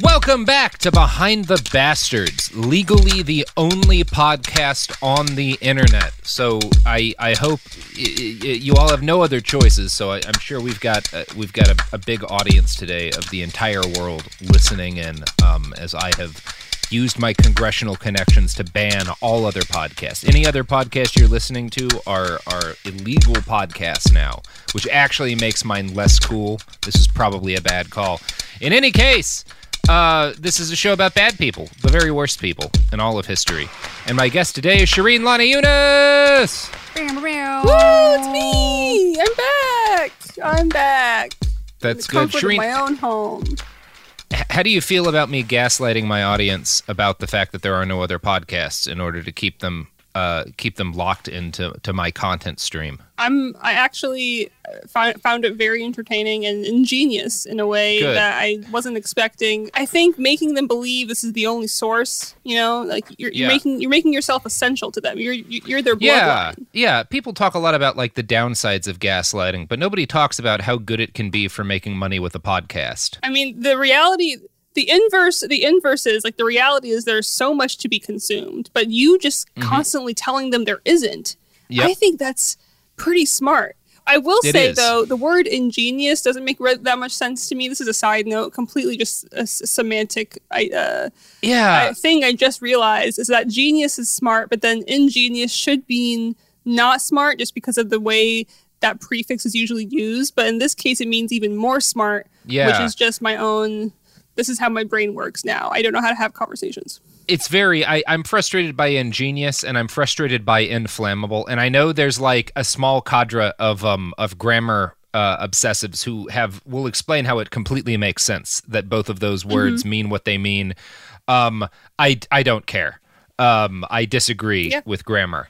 Welcome back to Behind the Bastards, legally the only podcast on the internet. So I I hope y- y- you all have no other choices. So I, I'm sure we've got uh, we've got a, a big audience today of the entire world listening in. Um, as I have used my congressional connections to ban all other podcasts. Any other podcast you're listening to are are illegal podcasts now, which actually makes mine less cool. This is probably a bad call. In any case. Uh, this is a show about bad people, the very worst people in all of history. And my guest today is Shereen Lani Younes. Woo, it's me! I'm back! I'm back. That's the good. comfort of Shereen, my own home. how do you feel about me gaslighting my audience about the fact that there are no other podcasts in order to keep them uh, keep them locked into to my content stream? I'm. I actually found, found it very entertaining and ingenious in a way Good. that I wasn't expecting. I think making them believe this is the only source. You know, like you're, you're making you're making yourself essential to them. You're you're their bloodline. Yeah, yeah. People talk a lot about like the downsides of gaslighting, but nobody talks about how good it can be for making money with a podcast. I mean, the reality, the inverse, the inverse is like the reality is there's so much to be consumed, but you just constantly telling them there isn't. Mm-hmm. Yep. I think that's pretty smart. I will It say is. though, the word ingenious doesn't make re- that much sense to me. This is a side note, completely just a s- semantic I, uh, Yeah, I- thing I just realized is that genius is smart, but then ingenious should mean not smart just because of the way that prefix is usually used. But in this case, it means even more smart, Yeah. which is just my own. This is how my brain works now. I don't know how to have conversations. it's very I, i'm frustrated by ingenious and i'm frustrated by inflammable and i know there's like a small cadre of um of grammar uh, obsessives who have will explain how it completely makes sense that both of those words mean what they mean um i i don't care um i disagree Yeah. with grammar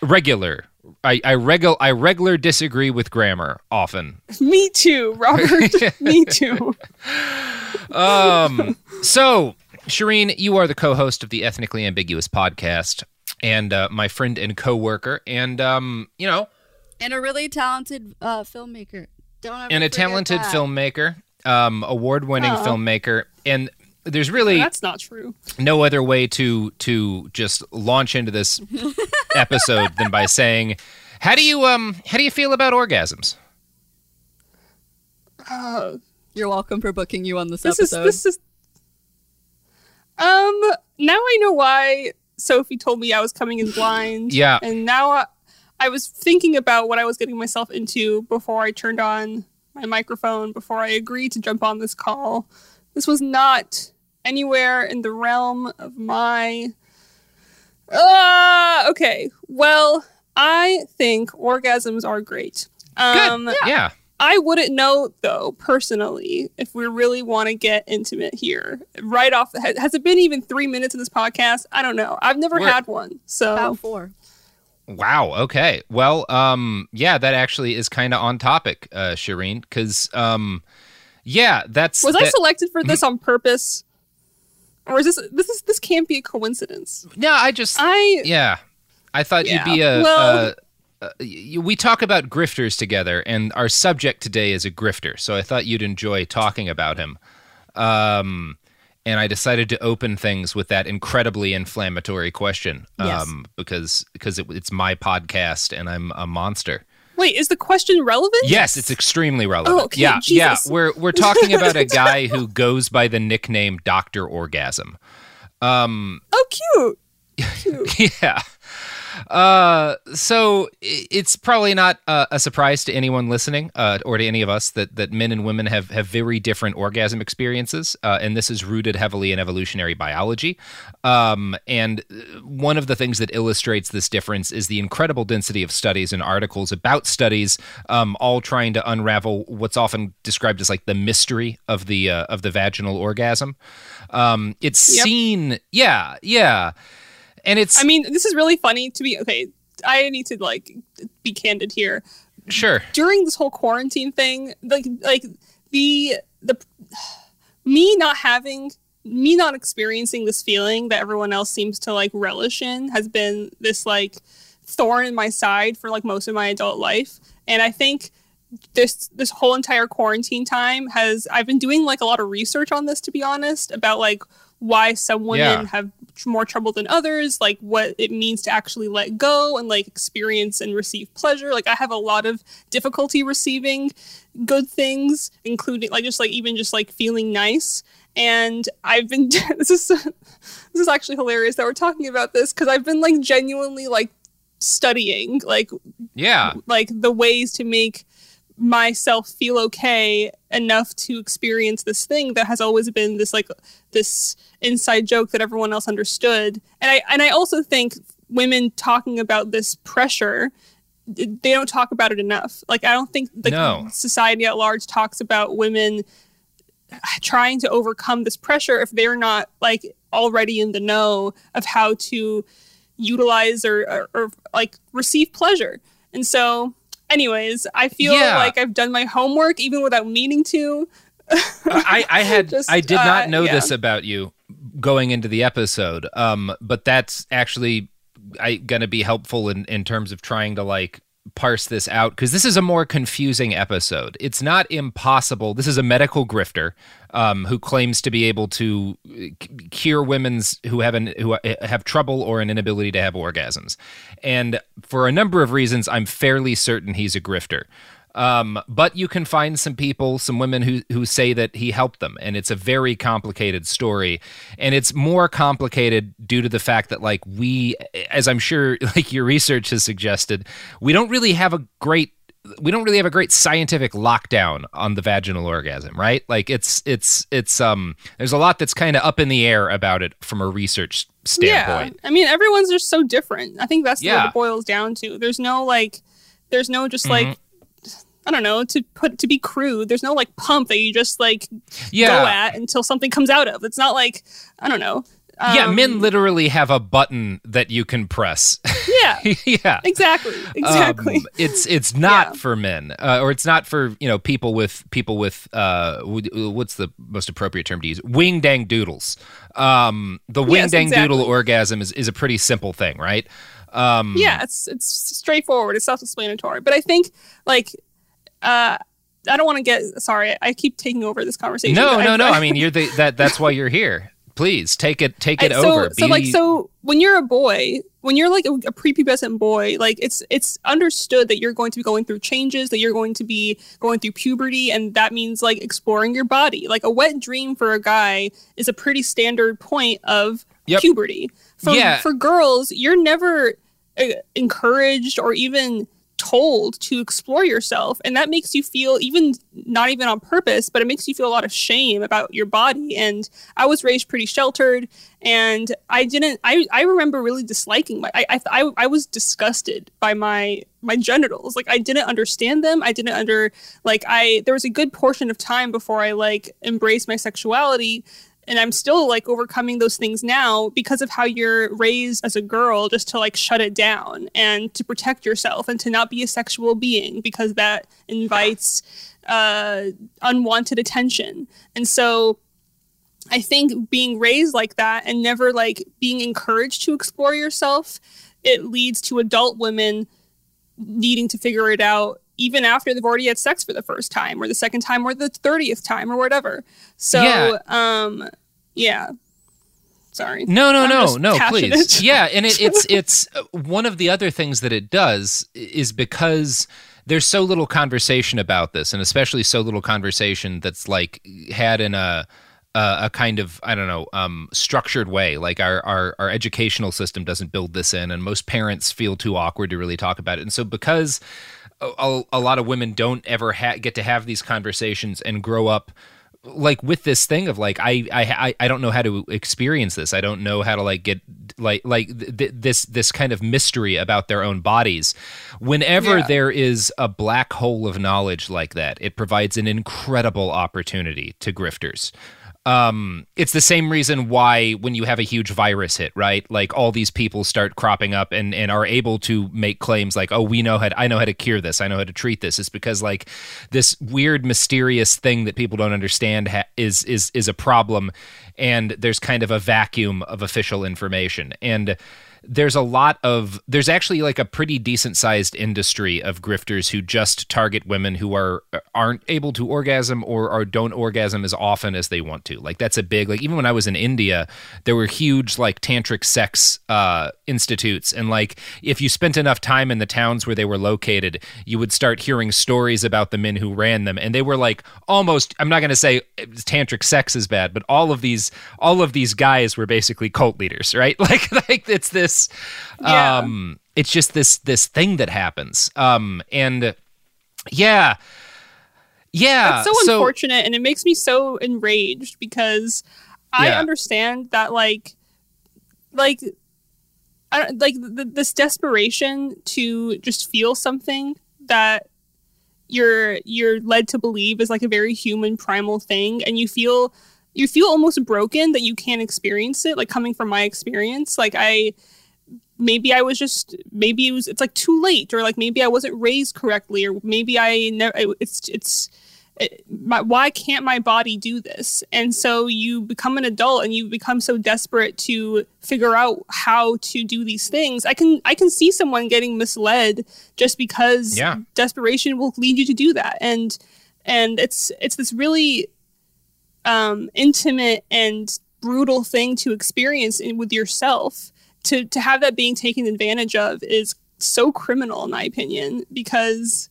regular I, I regular I regular disagree with grammar often. Me too, Robert. Me too. Um, so, Shereen, you are the co-host of the Ethnically Ambiguous podcast, and uh, my friend and co-worker, and um, you know, and a really talented uh, filmmaker. Don't ever and a talented that. filmmaker, um, award-winning Oh. filmmaker, and there's really That's not true. no other way to to just launch into this episode than by saying, how do you um how do you feel about orgasms? Uh, You're welcome for booking you on this, this episode. is this is. Um. Now I know why Sophie told me I was coming in blind. Yeah. And now I, I was thinking about what I was getting myself into before I turned on my microphone before I agreed to jump on this call. This was not anywhere in the realm of my. Ah, okay. Well, I think orgasms are great. Um, Good. Yeah. I wouldn't know though personally if we really want to get intimate here right off the head. Has it been even three minutes of this podcast? I don't know. I've never We're- had one, so About four. Wow. Okay. Well, um, yeah, that actually is kind of on topic, uh, Shereen, because, um, yeah, that's. was I selected for this on purpose, or is this this is this can't be a coincidence? No, I just. I Yeah. I thought Yeah. you'd be a. Well- a- y- we talk about grifters together, and our subject today is a grifter. So I thought you'd enjoy talking about him. Um, and I decided to open things with that incredibly inflammatory question, um, Yes. because because it, it's my podcast and I'm a monster. Wait. Is the question relevant? Yes, it's extremely relevant. Oh, okay, yeah, yeah. We're we're talking about a guy who goes by the nickname Doctor Orgasm. Um, Oh, cute. yeah. Uh, so it's probably not uh, a surprise to anyone listening, uh, or to any of us, that that men and women have have very different orgasm experiences, uh, and this is rooted heavily in evolutionary biology. Um, and uh, one of the things that illustrates this difference is the incredible density of studies and articles about studies, um, all trying to unravel what's often described as like the mystery of the uh, of the vaginal orgasm. Um, it's Yep. seen, yeah, yeah. And it's I mean, this is really funny to be okay. I need to like be candid here. sure. during this whole quarantine thing, like like the the me not having me not experiencing this feeling that everyone else seems to like relish in has been this like thorn in my side for like most of my adult life. And I think this this whole entire quarantine time has I've been doing like a lot of research on this to be honest about like why some women Yeah. have more trouble than others, like what it means to actually let go and like experience and receive pleasure. Like I have a lot of difficulty receiving good things, including like just like even just like feeling nice. And I've been this is this is actually hilarious that we're talking about this because I've been like genuinely like studying like Yeah. like the ways to make myself feel okay enough to experience this thing that has always been this like this inside joke that everyone else understood and i and i also think women talking about this pressure they don't talk about it enough like i don't think the No. society at large talks about women trying to overcome this pressure if they're not like already in the know of how to utilize or, or, or like receive pleasure. And so, anyways, I feel Yeah. like I've done my homework even without meaning to. I, I had Just, I did uh, not know yeah. this about you going into the episode. Um, but that's actually I gonna be helpful in, in terms of trying to like parse this out because this is a more confusing episode. It's not impossible. This is a medical grifter um, who claims to be able to uh, cure women's who have an who have trouble or an inability to have orgasms, and for a number of reasons, I'm fairly certain he's a grifter. Um, but you can find some people, some women who who say that he helped them, and it's a very complicated story, and it's more complicated due to the fact that like we, as I'm sure like your research has suggested, we don't really have a great we don't really have a great scientific lockdown on the vaginal orgasm, right? Like it's it's it's um there's a lot that's kind of up in the air about it from a research standpoint. Yeah, I mean, everyone's just so different. I think that's Yeah. what it boils down to. There's no like, there's no just like. I don't know to put to be crude. There's no like pump that you just like go Yeah. at until something comes out of. It's not like I don't know. yeah, Um, men literally have a button that you can press. Yeah, yeah. exactly, exactly. Um, it's it's not for men, uh, or it's not for you know people with people with uh, w- what's the most appropriate term to use? Wing dang doodles. Um, the wing Yes, dang doodle orgasm is, is a pretty simple thing, right? Um, yeah, it's it's straightforward. It's self-explanatory. But I think like uh I don't want to get sorry. I keep taking over this conversation. No, no, I- no. I mean, you're the that that's why you're here. Please take it take it I- so, over. So like so when you're a boy, when you're like a, a prepubescent boy, like it's it's understood that you're going to be going through changes, that you're going to be going through puberty, and that means like exploring your body. Like a wet dream for a guy is a pretty standard point of Yep. puberty. For Yeah. for girls, you're never uh, encouraged or even told to explore yourself. And that makes you feel even not even on purpose but it makes you feel a lot of shame about your body. And i was raised pretty sheltered and i didn't i, I remember really disliking my I, I i was disgusted by my my genitals. Like i didn't understand them. I didn't under like i there was a good portion of time before i like embraced my sexuality and I'm still like overcoming those things now because of how you're raised as a girl just to like shut it down and to protect yourself and to not be a sexual being because that invites uh, unwanted attention. And so I think being raised like that and never like being encouraged to explore yourself, it leads to adult women needing to figure it out even after they've already had sex for the first time or the second time or the 30th time or whatever. So, yeah. um, yeah. Sorry. No, no, I'm no, no, passionate. please. Yeah, and it, it's it's uh, one of the other things that it does is because there's so little conversation about this, and especially so little conversation that's like had in a a, a kind of I don't know um, structured way. Like our, our our educational system doesn't build this in, and most parents feel too awkward to really talk about it. And so because a, a lot of women don't ever ha- get to have these conversations and grow up like with this thing of like I I I don't know how to experience this. I don't know how to like get like like th- this this kind of mystery about their own bodies. Whenever yeah. there is a black hole of knowledge like that, it provides an incredible opportunity to grifters um, it's the same reason why when you have a huge virus hit, right? Like all these people start cropping up and, and are able to make claims like, oh, we know how to, I know how to cure this, I know how to treat this. It's because like this weird, mysterious thing that people don't understand ha- is is is a problem, and there's kind of a vacuum of official information and there's a lot of there's actually like a pretty decent sized industry of grifters who just target women who are aren't able to orgasm or, or don't orgasm as often as they want to. Like that's a big like even when i was in india there were huge like tantric sex uh, institutes. And like if you spent enough time in the towns where they were located you would start hearing stories about the men who ran them. And they were like almost i'm not going to say tantric sex is bad but all of these all of these guys were basically cult leaders right? Like like it's this this yeah. um it's just this this thing that happens um and yeah yeah it's so, so unfortunate and it makes me so enraged because i yeah. understand that like like I, like the, this desperation to just feel something that you're you're led to believe is like a very human primal thing and you feel you feel almost broken that you can't experience it like coming from my experience like i maybe I was just maybe it was it's like too late or like maybe I wasn't raised correctly or maybe I never it's it's it, my, why can't my body do this? And so you become an adult and you become so desperate to figure out how to do these things. I can I can see someone getting misled just because yeah. desperation will lead you to do that. And and it's it's this really um, intimate and brutal thing to experience in, with yourself to to have that being taken advantage of is so criminal in my opinion because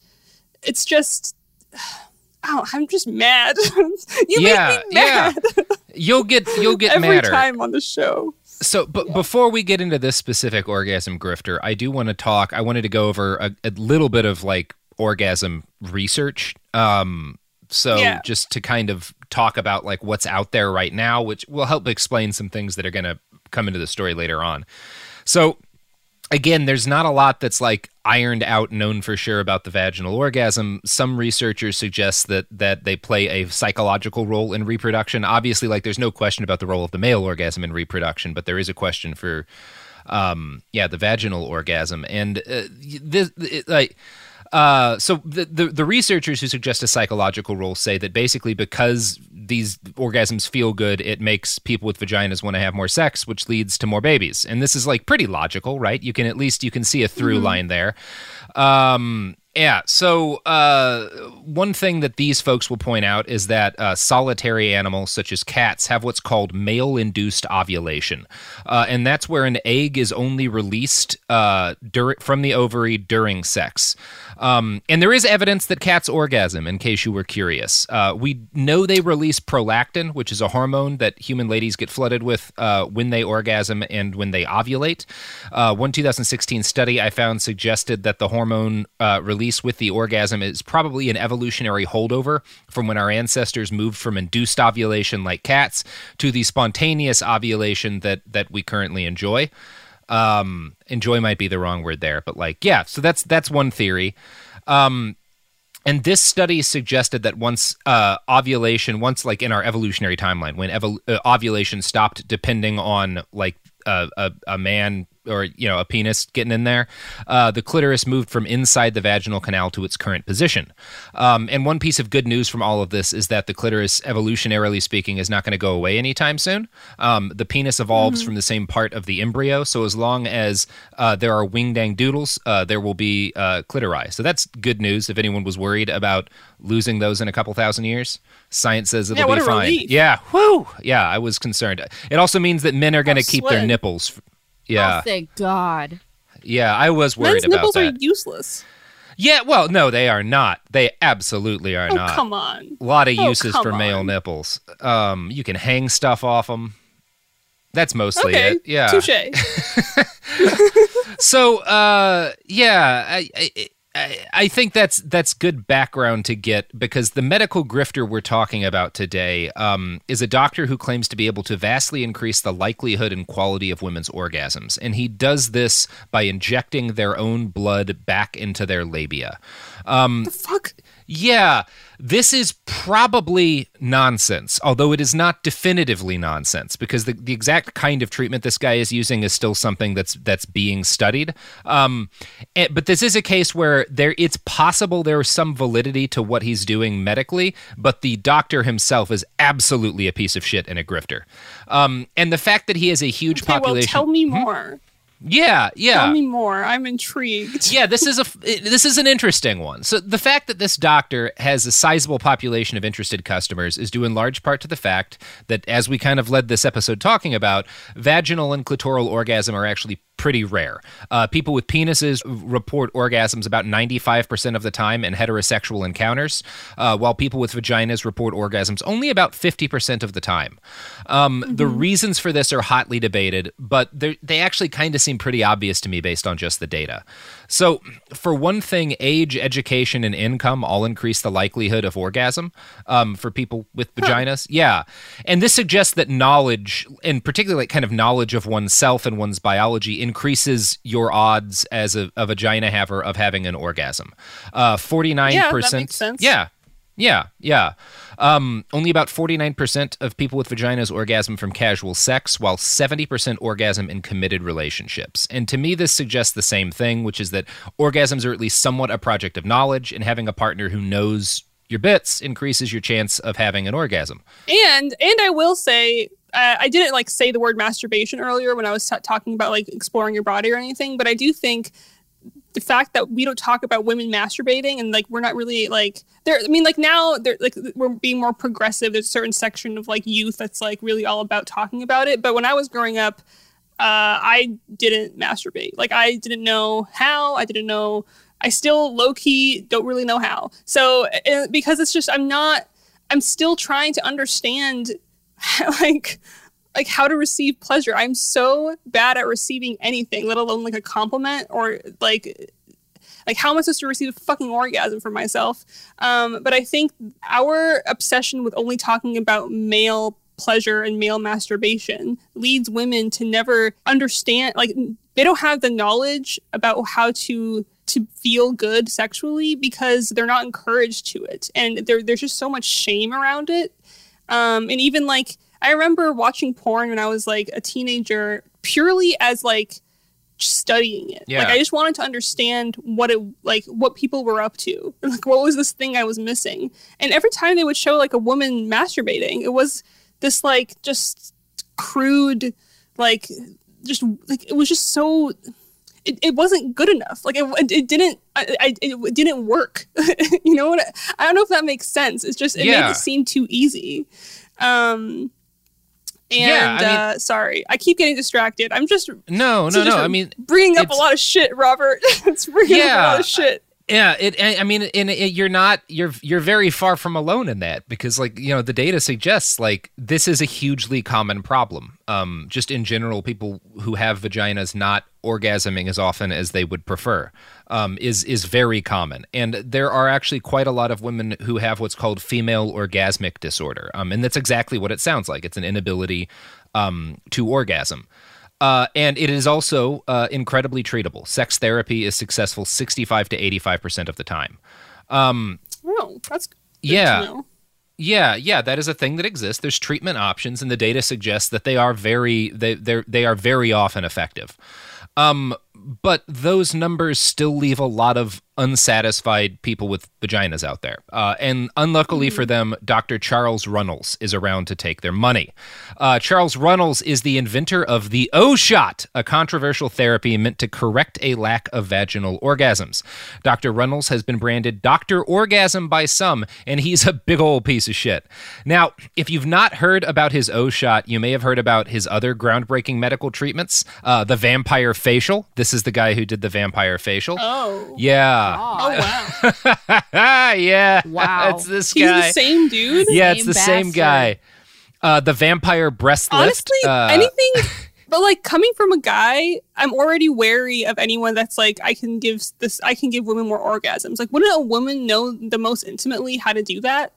it's just oh, I'm just mad. you yeah, make me mad. Yeah. You'll get you'll get every madder. time on the show. So, but yeah. before we get into this specific orgasm grifter, I do want to talk. I wanted to go over a, a little bit of like orgasm research. Um, so yeah. just to kind of talk about like what's out there right now, which will help explain some things that are going to come into the story later on. So again, there's not a lot that's like ironed out, known for sure about the vaginal orgasm. Some researchers suggest that that they play a psychological role in reproduction. Obviously, like there's no question about the role of the male orgasm in reproduction, but there is a question for, um, yeah, the vaginal orgasm and uh, this it, like uh, so the, the, the researchers who suggest a psychological role say that basically because these orgasms feel good, it makes people with vaginas want to have more sex, which leads to more babies. And this is like pretty logical, right? You can at least you can see a through mm-hmm. line there. Um, Yeah. So, uh, one thing that these folks will point out is that uh, solitary animals, such as cats, have what's called male induced ovulation. Uh, and that's where an egg is only released uh, dur- from the ovary during sex. Um, and there is evidence that cats orgasm, in case you were curious. Uh, we know they release prolactin, which is a hormone that human ladies get flooded with uh, when they orgasm and when they ovulate. Uh, one 2016 study I found suggested that the hormone uh, release with the orgasm is probably an evolutionary holdover from when our ancestors moved from induced ovulation, like cats, to the spontaneous ovulation that that we currently enjoy um enjoy might be the wrong word there but like yeah so that's that's one theory. Um and this study suggested that once uh, ovulation once like in our evolutionary timeline when uh, ovulation stopped depending on like a, a, a man or you know a penis getting in there uh, the clitoris moved from inside the vaginal canal to its current position. Um, and one piece of good news from all of this is that the clitoris evolutionarily speaking is not going to go away anytime soon. Um, the penis evolves Mhm. from the same part of the embryo so as long as uh, there are wing dang doodles uh, there will be uh, clitori. So that's good news if anyone was worried about losing those in a couple thousand years. Science says it'll Yeah, be fine. relief. yeah whoo yeah i was concerned. It also means that men are going to keep their nipples yeah Oh, thank God. yeah, I was worried Men's about nipples that. are useless. Yeah, well, no, they are not. They absolutely are Oh, not. come on. A lot of Oh, uses for male on. nipples. Um, you can hang stuff off them. That's mostly Okay, it. Yeah. touche. so, uh, yeah, I, I, I, think that's that's good background to get because the medical grifter we're talking about today um, is a doctor who claims to be able to vastly increase the likelihood and quality of women's orgasms, and he does this by injecting their own blood back into their labia. Um, the fuck? Yeah, this is probably nonsense, although it is not definitively nonsense because the, the exact kind of treatment this guy is using is still something that's that's being studied. Um, eh, but this is a case where there it's possible there is some validity to what he's doing medically, but the doctor himself is absolutely a piece of shit and a grifter. Um, and the fact that he has a huge Okay, well, tell me more. Yeah, yeah. Tell me more. I'm intrigued. Yeah, this is a this is an interesting one. So the fact that this doctor has a sizable population of interested customers is due in large part to the fact that, as we kind of led this episode talking about, vaginal and clitoral orgasm are actually pretty rare. Uh, people with penises report orgasms about 95% of the time in heterosexual encounters, uh, while people with vaginas report orgasms only about 50% of the time. Um, The reasons for this are hotly debated, but they actually kind of seem pretty obvious to me based on just the data. So, for one thing, age, education, and income all increase the likelihood of orgasm um, for people with vaginas. Yeah. And this suggests that knowledge, and particularly like kind of knowledge of oneself and one's biology, increases your odds as a, a vagina haver of having an orgasm. Uh, 49%. Yeah, that makes sense. Yeah. Yeah, yeah. Um, only about 49% of people with vaginas orgasm from casual sex, while 70% orgasm in committed relationships. And to me, this suggests the same thing, which is that orgasms are at least somewhat a project of knowledge, and having a partner who knows your bits increases your chance of having an orgasm. And and I will say uh, I didn't like say the word masturbation earlier when I was t- talking about like exploring your body or anything, but I do think the fact that we don't talk about women masturbating and like we're not really like there I mean like now they're like we're being more progressive. There's a certain section of like youth that's like really all about talking about it. But when I was growing up uh I didn't masturbate. Like I didn't know how. I didn't know I still low key don't really know how. So because it's just I'm not I'm still trying to understand like like how to receive pleasure. I'm so bad at receiving anything, let alone like a compliment or like like how am I supposed to receive a fucking orgasm for myself? Um, but I think our obsession with only talking about male pleasure and male masturbation leads women to never understand like they don't have the knowledge about how to to feel good sexually because they're not encouraged to it and there, there's just so much shame around it um, and even like I remember watching porn when I was like a teenager purely as like studying it. Yeah. Like I just wanted to understand what it like what people were up to. Like what was this thing I was missing? And every time they would show like a woman masturbating, it was this like just crude like just like it was just so it, it wasn't good enough. Like it, it didn't, I, I, it didn't work. you know what? I, I don't know if that makes sense. It's just, it Yeah. made it seem too easy. Um, and Yeah, I mean- uh, sorry, I keep getting distracted. I'm just No, so no, just no. I mean, bringing up a lot of shit, Robert. it's bringing up a lot of shit. Yeah, it. I mean, and it, you're not. You're you're very far from alone in that because, like, you know, the data suggests like this is a hugely common problem. Um, just in general, people who have vaginas not orgasming as often as they would prefer um, is is very common, and there are actually quite a lot of women who have what's called female orgasmic disorder, um, and that's exactly what it sounds like. It's an inability um, to orgasm. Uh, and it is also uh, incredibly treatable. Sex therapy is successful 65 to 85% of the time. Um, Oh, that's good yeah. to know. Yeah, yeah, that is a thing that exists. There's treatment options, and the data suggests that they are very they they they are very often effective. Um, but those numbers still leave a lot of unsatisfied people with vaginas out there. Uh, and unluckily for them, Dr. Charles Runels is around to take their money. Uh, Charles Runels is the inventor of the O shot, a controversial therapy meant to correct a lack of vaginal orgasms. Dr. Runels has been branded Dr. Orgasm by some, and he's a big old piece of shit. Now, if you've not heard about his O shot, you may have heard about his other groundbreaking medical treatments, uh, the vampire facial. This is the guy who did the vampire facial. Oh. Yeah. Oh wow. yeah. Wow. It's this He's guy. the same dude. yeah, it's Same the same guy. Uh, the vampire breast lift. Honestly, uh, anything but like coming from a guy, I'm already wary of anyone that's like I can give this I can give women more orgasms. Like wouldn't a woman know the most intimately how to do that?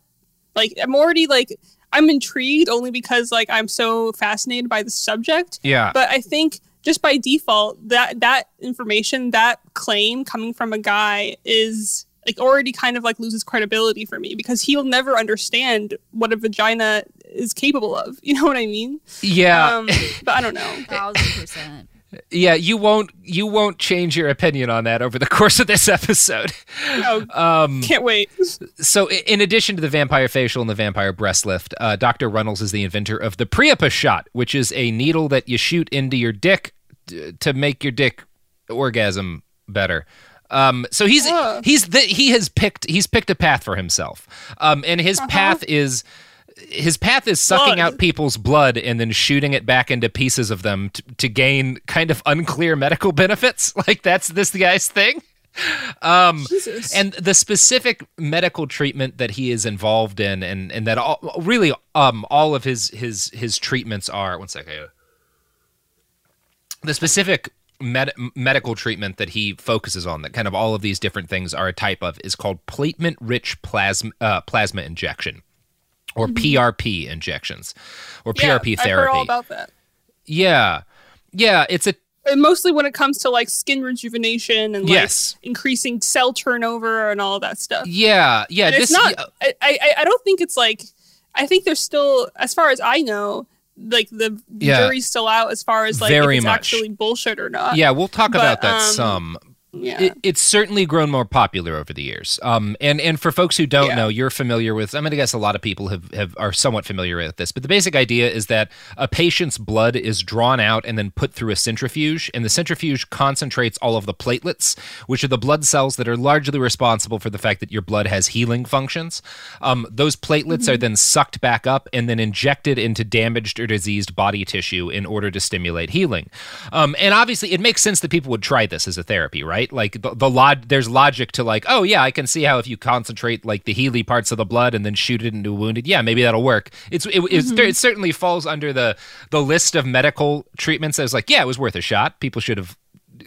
Like I'm already like I'm intrigued only because like I'm so fascinated by the subject. Yeah. But I think just by default that that information, that claim coming from a guy is like already kind of like loses credibility for me because he'll never understand what a vagina is capable of. You know what I mean? Yeah. Um, but I don't know. Thousand percent. Yeah, you won't you won't change your opinion on that over the course of this episode. Oh, Um, can't wait. so, in addition to the vampire facial and the vampire breast lift, uh, Dr. Runels is the inventor of the Priapus shot, which is a needle that you shoot into your dick to make your dick orgasm better. Um, so he's he's the, he has picked he's picked a path for himself, um, and his path is his path is sucking Blood. out people's blood and then shooting it back into pieces of them t- to gain kind of unclear medical benefits. Like that's this guy's thing. Um, Jesus. and the specific medical treatment that he is involved in, and and that all, really um all of his his his treatments are. One second. The specific med- medical treatment that he focuses on, that kind of all of these different things are a type of, is called platelet-rich plasma uh, plasma injection, or PRP injections, or Mm-hmm. Yeah, PRP I've heard therapy. all about that. yeah, yeah, it's a And mostly when it comes to like skin rejuvenation and like Yes. increasing cell turnover and all that stuff. yeah, yeah. And this it's not. yeah, I, I I don't think it's like. I think there's still, as far as I know, like the Yeah. jury's still out as far as like Very if it's much. actually bullshit or not. yeah, we'll talk but, about that um, some. Yeah. It, it's certainly grown more popular over the years. Um, and and for folks who don't Yeah. know, you're familiar with. I'm going to guess a lot of people have, have are somewhat familiar with this. But the basic idea is that a patient's blood is drawn out and then put through a centrifuge, and the centrifuge concentrates all of the platelets, which are the blood cells that are largely responsible for the fact that your blood has healing functions. Um, those platelets are then sucked back up and then injected into damaged or diseased body tissue in order to stimulate healing. Um, and obviously, it makes sense that people would try this as a therapy, right? Like the, the log, there's logic to like, oh yeah, I can see how if you concentrate like the Healy parts of the blood and then shoot it into a wounded, yeah, maybe that'll work. It's it, it's, mm-hmm. it certainly falls under the the list of medical treatments. I was like, yeah, it was worth a shot. People should have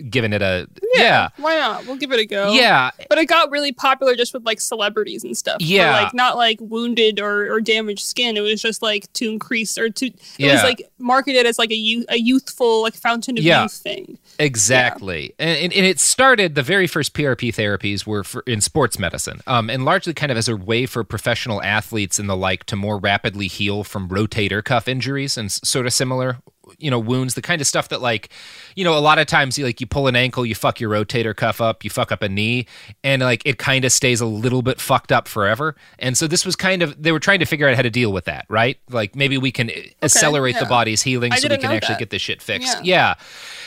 given it a yeah. Why not? We'll give it a go. Yeah. But it got really popular just with like celebrities and stuff. Yeah. like not like wounded or, or damaged skin. It was just like to increase or to it Yeah. was like marketed as like a youth a youthful like fountain of Yeah. youth thing. Exactly, and, and, and it started. The very first PRP therapies were for, in sports medicine, um, and largely kind of as a way for professional athletes and the like to more rapidly heal from rotator cuff injuries and sort of similar you know wounds, the kind of stuff that like you know a lot of times you like you pull an ankle, you fuck your rotator cuff up, you fuck up a knee, and like it kind of stays a little bit fucked up forever. And so this was kind of they were trying to figure out how to deal with that, right? Like maybe we can accelerate the body's healing I so we can actually that. get this shit fixed. Yeah. Yeah.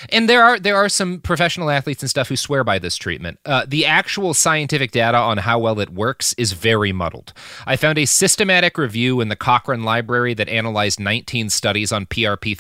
And there are there are some professional athletes and stuff who swear by this treatment. Uh, the actual scientific data on how well it works is very muddled. I found a systematic review in the Cochrane Library that analyzed 19 studies on PRP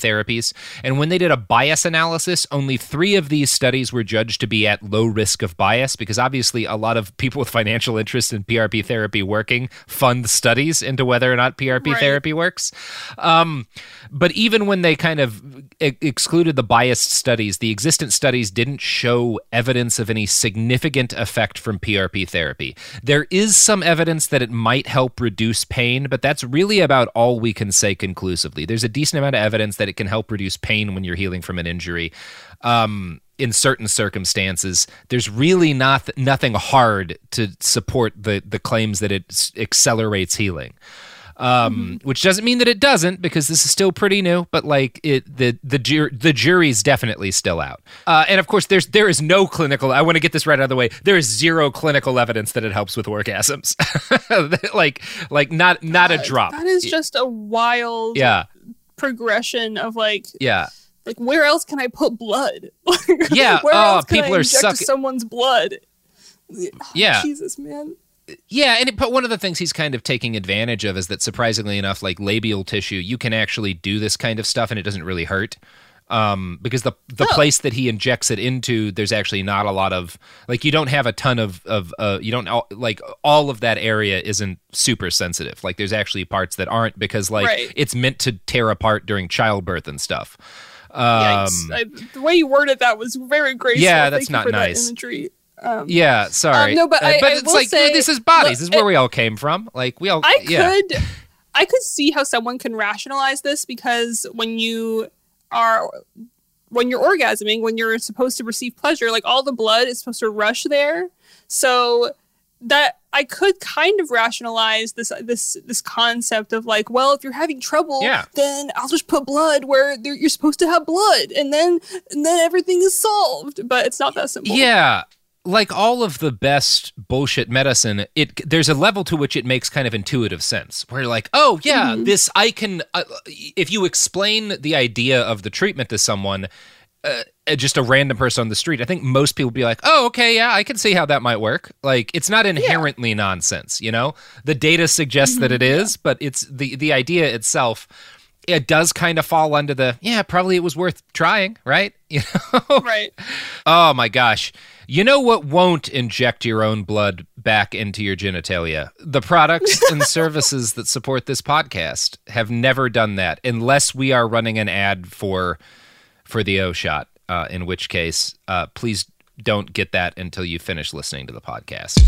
and when they did a bias analysis, only three of these studies were judged to be at low risk of bias because obviously a lot of people with financial interest in PRP therapy working fund studies into whether or not PRP Right. therapy works. Um, but even when they kind of e- excluded the biased studies, the existent studies didn't show evidence of any significant effect from PRP therapy. There is some evidence that it might help reduce pain, but that's really about all we can say conclusively. There's a decent amount of evidence that it can help reduce pain when you're healing from an injury. Um, in certain circumstances, there's really not nothing hard to support the the claims that it s- accelerates healing um, which doesn't mean that it doesn't because this is still pretty new. But like it, the the the jury's definitely still out. Uh, and of course, there's there is no clinical. I want to get this right out of the way. There is zero clinical evidence that it helps with orgasms. like like not not a drop. That is just a wild yeah progression of like yeah. like where else can I put blood? Yeah, where oh, else can people I are sucking- someone's blood? Yeah. Jesus, man. Yeah, and it, but one of the things he's kind of taking advantage of is that surprisingly enough, like labial tissue, you can actually do this kind of stuff and it doesn't really hurt. Um, because the the Oh. place that he injects it into, there's actually not a lot of like you don't have a ton of of uh, you don't like all of that area isn't super sensitive. Like there's actually parts that aren't because like Right. it's meant to tear apart during childbirth and stuff. Um. I, the way you worded that was very graceful. Yeah, that's not that nice. imagery. Um, yeah, sorry. Um, no, but Uh, I- but I it's like say- this is bodies. look, this is where it- we all came from. Like we all. I yeah. could I could see how someone can rationalize this because when you are when you're orgasming, when you're supposed to receive pleasure, like all the blood is supposed to rush there. So that I could kind of rationalize this this this concept of like, well, if you're having trouble, Yeah. then I'll just put blood where you're supposed to have blood, and then and then everything is solved. But it's not that simple. Yeah. Like all of the best bullshit medicine, it there's a level to which it makes kind of intuitive sense. Where you're like, oh yeah, this I can. Uh, if you explain the idea of the treatment to someone, uh, just a random person on the street, I think most people would be like, oh okay, yeah, I can see how that might work. Like it's not inherently nonsense, you know. The data suggests that it is, but it's the the idea itself. It does kind of fall under the yeah, probably it was worth trying, right? You know, Right. Oh my gosh. You know what won't inject your own blood back into your genitalia? The products and services that support this podcast have never done that unless we are running an ad for for the O shot, uh, in which case, uh, please don't get that until you finish listening to the podcast.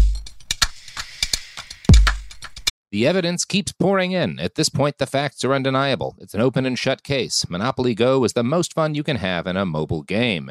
The evidence keeps pouring in. At this point, the facts are undeniable. It's an open and shut case. Monopoly Go is the most fun you can have in a mobile game.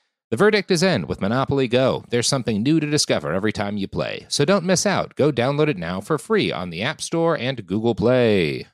The verdict is in with Monopoly Go. There's something new to discover every time you play. So don't miss out. Go download it now for free on the App Store and Google Play.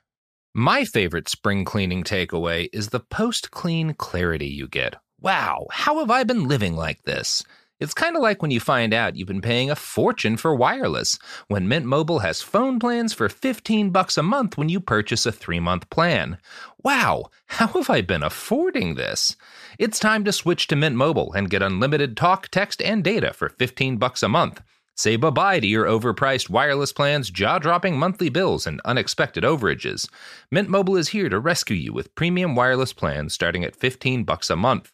My favorite spring cleaning takeaway is the post clean clarity you get. Wow, how have I been living like this? It's kind of like when you find out you've been paying a fortune for wireless when Mint Mobile has phone plans for 15 bucks a month when you purchase a 3-month plan. Wow, how have I been affording this? It's time to switch to Mint Mobile and get unlimited talk, text, and data for 15 bucks a month. Say bye-bye to your overpriced wireless plans, jaw-dropping monthly bills, and unexpected overages. Mint Mobile is here to rescue you with premium wireless plans starting at 15 bucks a month.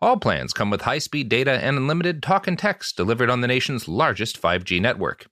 All plans come with high speed data and unlimited talk and text delivered on the nation's largest 5G network.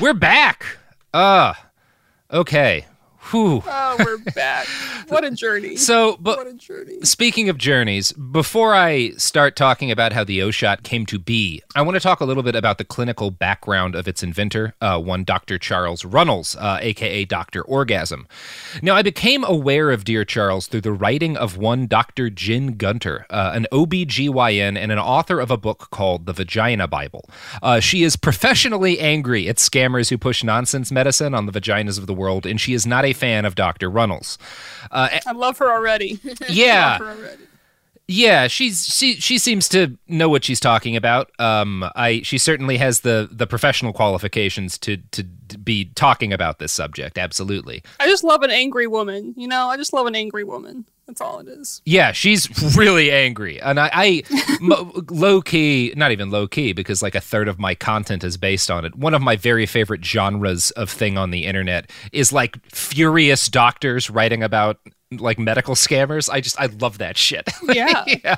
We're back. Uh okay. Whew. Oh, we're back. What a journey. So, but journey. speaking of journeys, before I start talking about how the O shot came to be, I want to talk a little bit about the clinical background of its inventor, uh, one Dr. Charles Runels, uh, aka Dr. Orgasm. Now, I became aware of Dear Charles through the writing of one Dr. Jen Gunter, uh, an OBGYN and an author of a book called The Vagina Bible. Uh, she is professionally angry at scammers who push nonsense medicine on the vaginas of the world, and she is not a fan of Dr. Runels. Uh, I love her already. Yeah. her already. yeah, she's she she seems to know what she's talking about. Um, I she certainly has the the professional qualifications to to be talking about this subject. Absolutely. I just love an angry woman. You know, I just love an angry woman. That's all it is. Yeah, she's really angry, and I, I mo- low key, not even low key, because like a third of my content is based on it. One of my very favorite genres of thing on the internet is like furious doctors writing about like medical scammers. I just I love that shit. Yeah. yeah.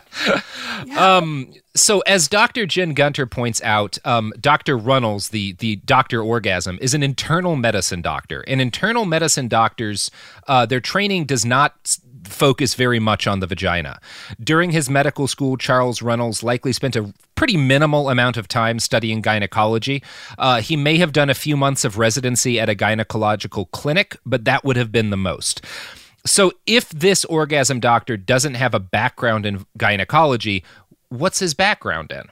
Um. So as Dr. Jen Gunter points out, um, Dr. Runels, the the Doctor Orgasm, is an internal medicine doctor. And internal medicine doctors, uh, their training does not focus very much on the vagina. During his medical school, Charles Runels likely spent a pretty minimal amount of time studying gynecology. Uh, he may have done a few months of residency at a gynecological clinic, but that would have been the most. So, if this orgasm doctor doesn't have a background in gynecology, what's his background in?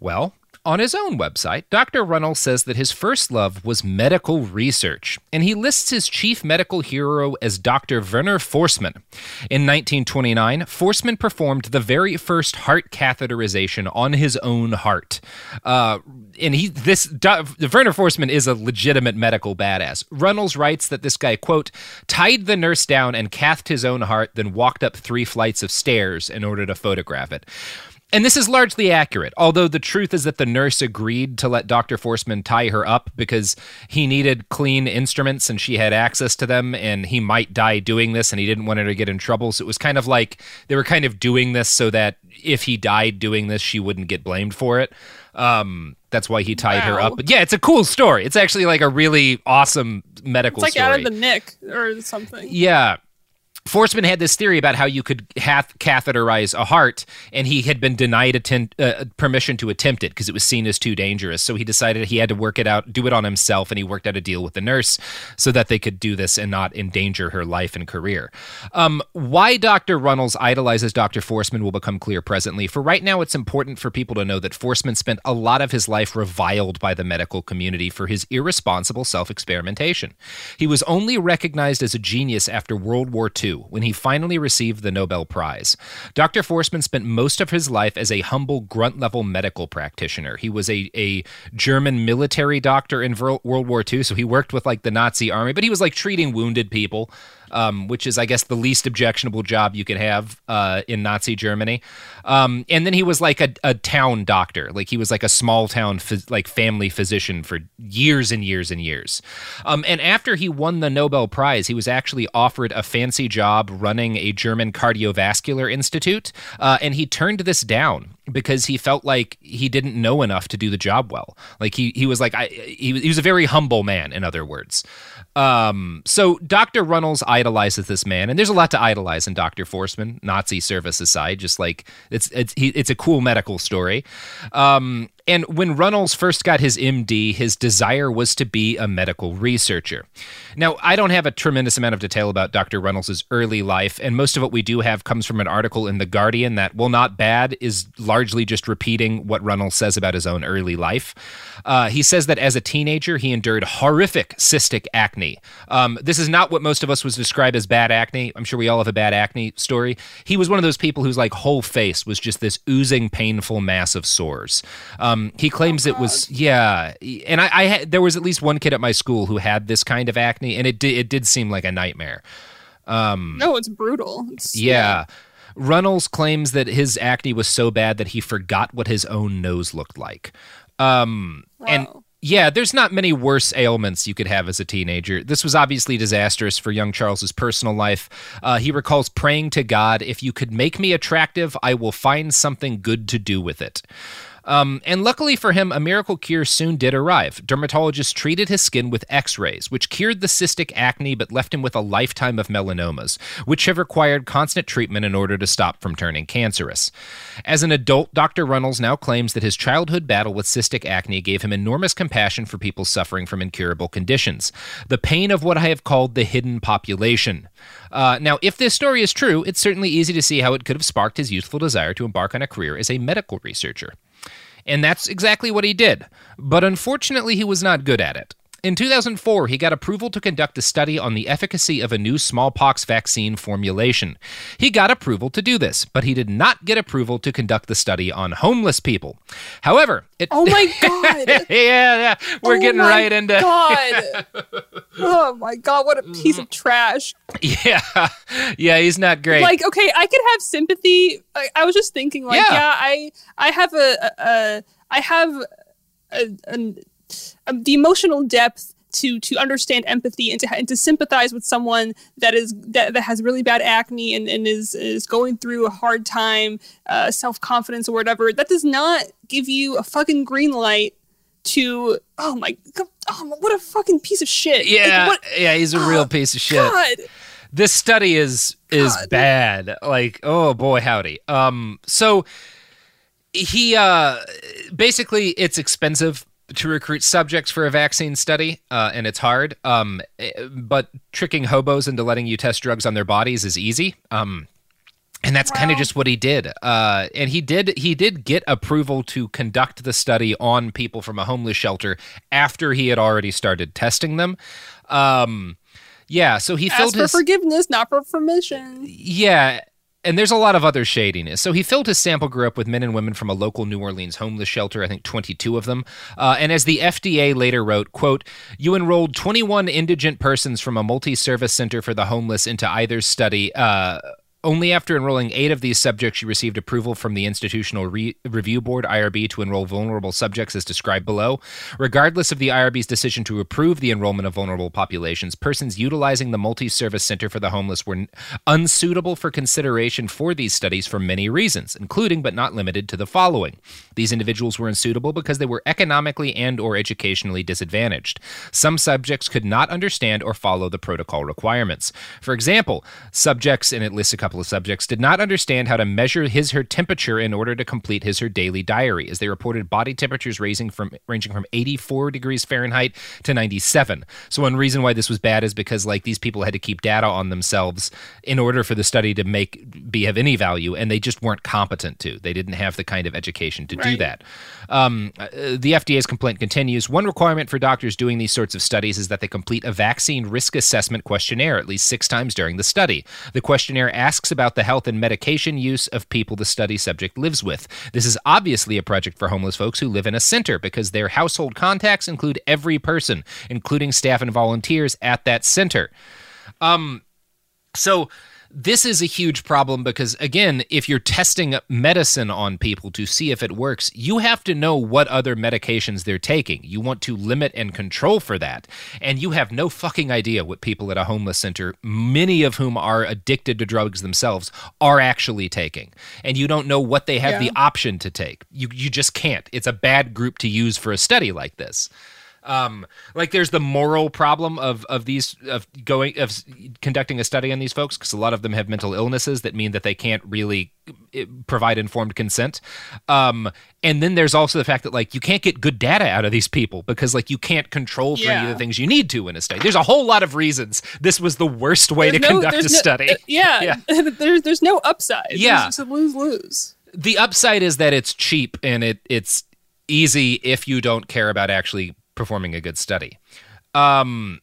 Well, on his own website, Dr. Runels says that his first love was medical research, and he lists his chief medical hero as Dr. Werner Forssmann. In 1929, Forssmann performed the very first heart catheterization on his own heart. Uh, and he, this, Do, Werner Forssmann is a legitimate medical badass. Runels writes that this guy, quote, tied the nurse down and cathed his own heart, then walked up three flights of stairs in order to photograph it. And this is largely accurate, although the truth is that the nurse agreed to let Dr. Forssmann tie her up because he needed clean instruments and she had access to them, and he might die doing this, and he didn't want her to get in trouble. So it was kind of like they were kind of doing this so that if he died doing this, she wouldn't get blamed for it. Um, that's why he tied her up. But yeah, it's a cool story. It's actually like a really awesome medical story. It's like story. out of the nick or something. Yeah. Forssmann had this theory about how you could cath- catheterize a heart, and he had been denied atten- uh, permission to attempt it because it was seen as too dangerous. So he decided he had to work it out, do it on himself, and he worked out a deal with the nurse so that they could do this and not endanger her life and career. Um, why Dr. Runels idolizes Dr. Forssmann will become clear presently. For right now, it's important for people to know that Forssmann spent a lot of his life reviled by the medical community for his irresponsible self experimentation. He was only recognized as a genius after World War II when he finally received the Nobel Prize. Dr. Forssmann spent most of his life as a humble grunt level medical practitioner. He was a, a German military doctor in World War II, so he worked with like the Nazi army, but he was like treating wounded people um, which is, I guess, the least objectionable job you could have uh, in Nazi Germany. Um, and then he was like a, a, town doctor, like he was like a small town like family physician for years and years and years. Um, and after he won the Nobel Prize, he was actually offered a fancy job running a German cardiovascular institute, uh, and he turned this down because he felt like he didn't know enough to do the job well. Like he he was like I, he, he was a very humble man, in other words. Um, so Dr. Runels idolizes this man, and there's a lot to idolize in Dr. Forssmann, Nazi service aside. Just like it's it's he, it's a cool medical story. Um, and when Runels first got his MD, his desire was to be a medical researcher. Now, I don't have a tremendous amount of detail about Dr. Runels' early life, and most of what we do have comes from an article in The Guardian that, while not bad, is largely just repeating what Runels says about his own early life. Uh, he says that as a teenager, he endured horrific cystic acne. Um, this is not what most of us would describe as bad acne. I'm sure we all have a bad acne story. He was one of those people whose like whole face was just this oozing, painful mass of sores. Um, he claims oh, it was yeah, and I, I had, there was at least one kid at my school who had this kind of acne, and it did it did seem like a nightmare. Um, no, it's brutal. It's, yeah. yeah. Runels claims that his acne was so bad that he forgot what his own nose looked like. Um, wow. And yeah, there's not many worse ailments you could have as a teenager. This was obviously disastrous for young Charles's personal life. Uh, he recalls praying to God, "If you could make me attractive, I will find something good to do with it." Um, and luckily for him, a miracle cure soon did arrive. Dermatologists treated his skin with x rays, which cured the cystic acne but left him with a lifetime of melanomas, which have required constant treatment in order to stop from turning cancerous. As an adult, Dr. Runels now claims that his childhood battle with cystic acne gave him enormous compassion for people suffering from incurable conditions, the pain of what I have called the hidden population. Uh, now, if this story is true, it's certainly easy to see how it could have sparked his youthful desire to embark on a career as a medical researcher. And that's exactly what he did. But unfortunately, he was not good at it. In 2004, he got approval to conduct a study on the efficacy of a new smallpox vaccine formulation. He got approval to do this, but he did not get approval to conduct the study on homeless people. However, it Oh my god. yeah, yeah, we're oh getting right into God. oh my god, what a mm-hmm. piece of trash. Yeah. Yeah, he's not great. Like, okay, I could have sympathy. I, I was just thinking like, yeah. yeah, I I have a, a, a I have a, a um, the emotional depth to to understand empathy and to and to sympathize with someone that is that, that has really bad acne and, and is is going through a hard time, uh, self confidence or whatever. That does not give you a fucking green light to oh my god, oh, what a fucking piece of shit. Yeah, like, yeah, he's a oh, real piece of shit. God. This study is is god. bad. Like oh boy, howdy. Um, so he uh basically it's expensive to recruit subjects for a vaccine study, uh, and it's hard. Um, eh, but tricking hobos into letting you test drugs on their bodies is easy. Um, and that's kind of just what he did. Uh, and he did he did get approval to conduct the study on people from a homeless shelter after he had already started testing them. Um, yeah, so he Ask filled for his forgiveness, not for permission. Yeah, and there's a lot of other shadiness. So he filled his sample group with men and women from a local New Orleans homeless shelter, I think 22 of them. Uh, and as the FDA later wrote, quote, you enrolled 21 indigent persons from a multi-service center for the homeless into either study, uh, Only after enrolling eight of these subjects, she received approval from the Institutional Re- Review Board, IRB, to enroll vulnerable subjects as described below. Regardless of the IRB's decision to approve the enrollment of vulnerable populations, persons utilizing the Multi Service Center for the Homeless were unsuitable for consideration for these studies for many reasons, including but not limited to the following. These individuals were unsuitable because they were economically and or educationally disadvantaged. Some subjects could not understand or follow the protocol requirements. For example, subjects, and it lists a couple of subjects, did not understand how to measure his her temperature in order to complete his her daily diary, as they reported body temperatures ranging from ranging from 84 degrees Fahrenheit to 97. So one reason why this was bad is because like these people had to keep data on themselves in order for the study to make be of any value, and they just weren't competent to. They didn't have the kind of education to do that. Um, uh, the FDA's complaint continues. One requirement for doctors doing these sorts of studies is that they complete a vaccine risk assessment questionnaire at least six times during the study. The questionnaire asks about the health and medication use of people the study subject lives with. This is obviously a project for homeless folks who live in a center because their household contacts include every person, including staff and volunteers at that center. Um, so this is a huge problem because again, if you're testing medicine on people to see if it works, you have to know what other medications they're taking. You want to limit and control for that. And you have no fucking idea what people at a homeless center, many of whom are addicted to drugs themselves, are actually taking. And you don't know what they have Yeah. the option to take. You you just can't. It's a bad group to use for a study like this um like there's the moral problem of of these of going of conducting a study on these folks because a lot of them have mental illnesses that mean that they can't really uh, provide informed consent um and then there's also the fact that like you can't get good data out of these people because like you can't control for any of the things you need to in a study there's a whole lot of reasons this was the worst way There's to no- conduct a no- study uh, yeah, there's there's no upside. Yeah. it's a lose lose. the upside is that it's cheap and it it's easy if you don't care about actually performing a good study um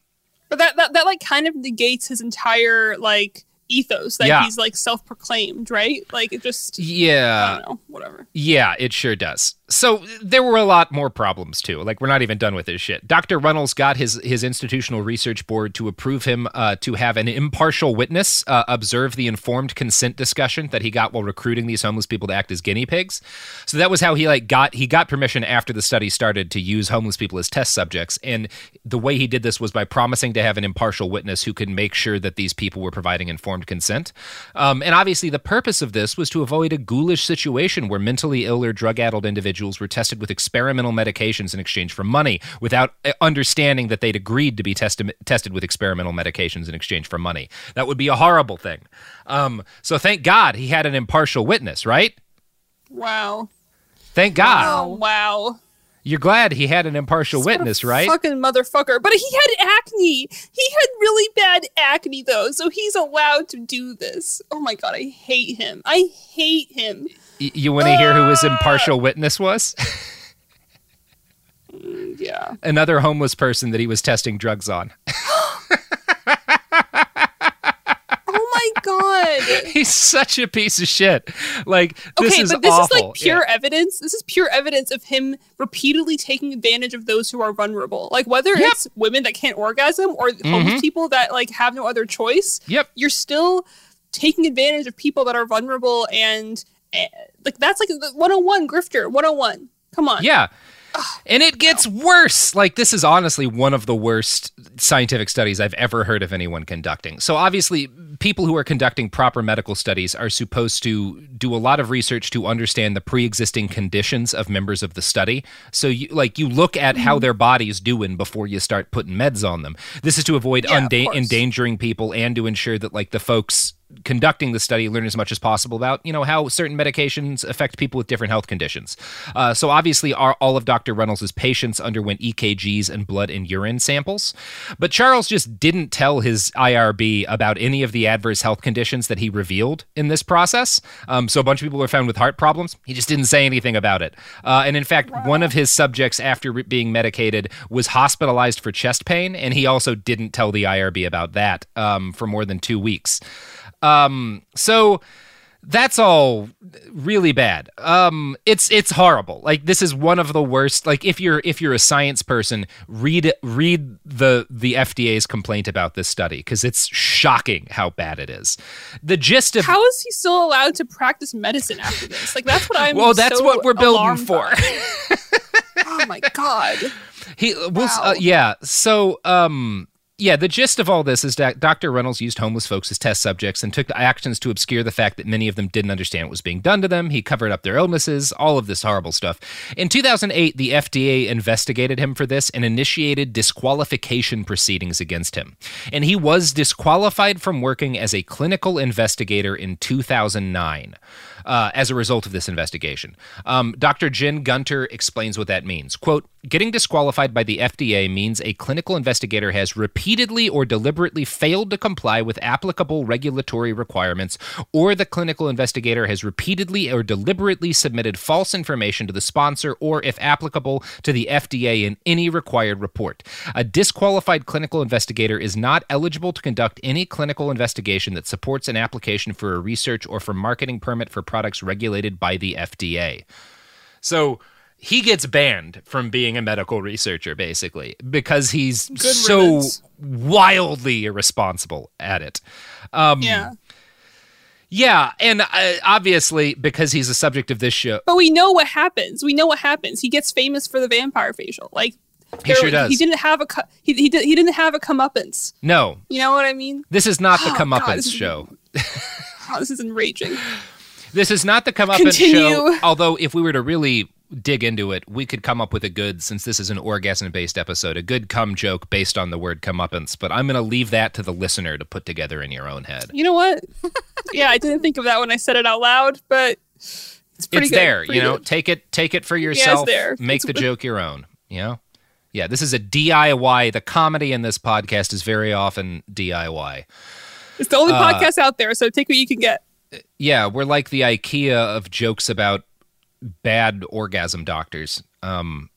But that, that that like kind of negates his entire like ethos that Yeah. he's like self proclaimed, right? Like it just yeah I don't know, whatever. Yeah, it sure does. So there were a lot more problems too. Like we're not even done with this shit. Dr. Runels got his his institutional research board to approve him uh, to have an impartial witness uh, observe the informed consent discussion that he got while recruiting these homeless people to act as guinea pigs. So that was how he like got he got permission after the study started to use homeless people as test subjects. And the way he did this was by promising to have an impartial witness who could make sure that these people were providing informed consent. Um, and obviously, the purpose of this was to avoid a ghoulish situation where mentally ill or drug addled individuals were tested with experimental medications in exchange for money without uh, understanding that they'd agreed to be tested tested with experimental medications in exchange for money. That would be a horrible thing. Um, so thank God he had an impartial witness, right? Wow. Thank God. Oh wow. You're glad he had an impartial witness, right? Fucking motherfucker. But he had acne. He had really bad acne though, so he's allowed to do this. Oh my god, I hate him. I hate him. You want to hear who his impartial witness was? Yeah. Another homeless person that he was testing drugs on. Oh my god. He's such a piece of shit. Like this okay, is but this awful. is like pure Yeah. evidence. This is pure evidence of him repeatedly taking advantage of those who are vulnerable. Like whether Yep. it's women that can't orgasm or homeless Mhm. people that like have no other choice. Yep. You're still taking advantage of people that are vulnerable and like that's like the 101 grifter 101. Come on. Yeah. And it gets worse. Like, this is honestly one of the worst scientific studies I've ever heard of anyone conducting. So, obviously, people who are conducting proper medical studies are supposed to do a lot of research to understand the pre existing conditions of members of the study. So, you, like, you look at Mm-hmm. how their body's doing before you start putting meds on them. This is to avoid Yeah, unda- endangering people and to ensure that, like, the folks conducting the study learn as much as possible about you know how certain medications affect people with different health conditions. Uh, so obviously our, all of dr Runels' patients underwent ekgs and blood and urine samples. But charles just didn't tell his irb about any of the adverse health conditions that he revealed in this process. Um, so a bunch of people were found with heart problems. He just didn't say anything about it. Uh, and in fact one of his subjects after re- being medicated was hospitalized for chest pain and he also didn't tell the irb about that um, for more than two weeks um, so that's all really bad. Um, it's it's horrible. Like this is one of the worst. Like if you're if you're a science person, read read the the FDA's complaint about this study because it's shocking how bad it is. The gist of how is he still allowed to practice medicine after this? Like that's what I'm. well, that's so what we're building for. oh my god. He was uh, yeah. So um yeah, the gist of all this is that Dr. Runels used homeless folks as test subjects and took actions to obscure the fact that many of them didn't understand what was being done to them. He covered up their illnesses, all of this horrible stuff. In 2008, the FDA investigated him for this and initiated disqualification proceedings against him. And he was disqualified from working as a clinical investigator in 2009 uh, as a result of this investigation. Um, Dr. Jen Gunter explains what that means. Quote, getting disqualified by the FDA means a clinical investigator has repeatedly or deliberately failed to comply with applicable regulatory requirements, or the clinical investigator has repeatedly or deliberately submitted false information to the sponsor, or if applicable, to the FDA in any required report. A disqualified clinical investigator is not eligible to conduct any clinical investigation that supports an application for a research or for marketing permit for products regulated by the FDA. So he gets banned from being a medical researcher, basically, because he's Good so riddance. wildly irresponsible at it. Um, Yeah. Yeah, and uh, obviously because he's a subject of this show. But we know what happens. We know what happens. He gets famous for the vampire facial. Like He sure does. He didn't have a he he, did, he didn't have a comeuppance. No, You know what I mean? this is not the Oh, God, comeuppance this is- show. Oh, this is enraging. This is not the comeuppance show. Although, if we were to really dig into it, we could come up with a good, since this is an orgasm based episode, a good cum joke based on the word comeuppance. But I'm going to leave that to the listener to put together in your own head. You know what? yeah, I didn't think of that when I said it out loud, but it's pretty it's good. there, Pretty you know. good. Take it, take it for yourself. there. Make It's- the joke your own. You know. Yeah, this is a DIY. The comedy in this podcast is very often DIY. It's the only Uh, podcast out there, so take what you can get. Yeah, we're like the IKEA of jokes about bad orgasm doctors. Um,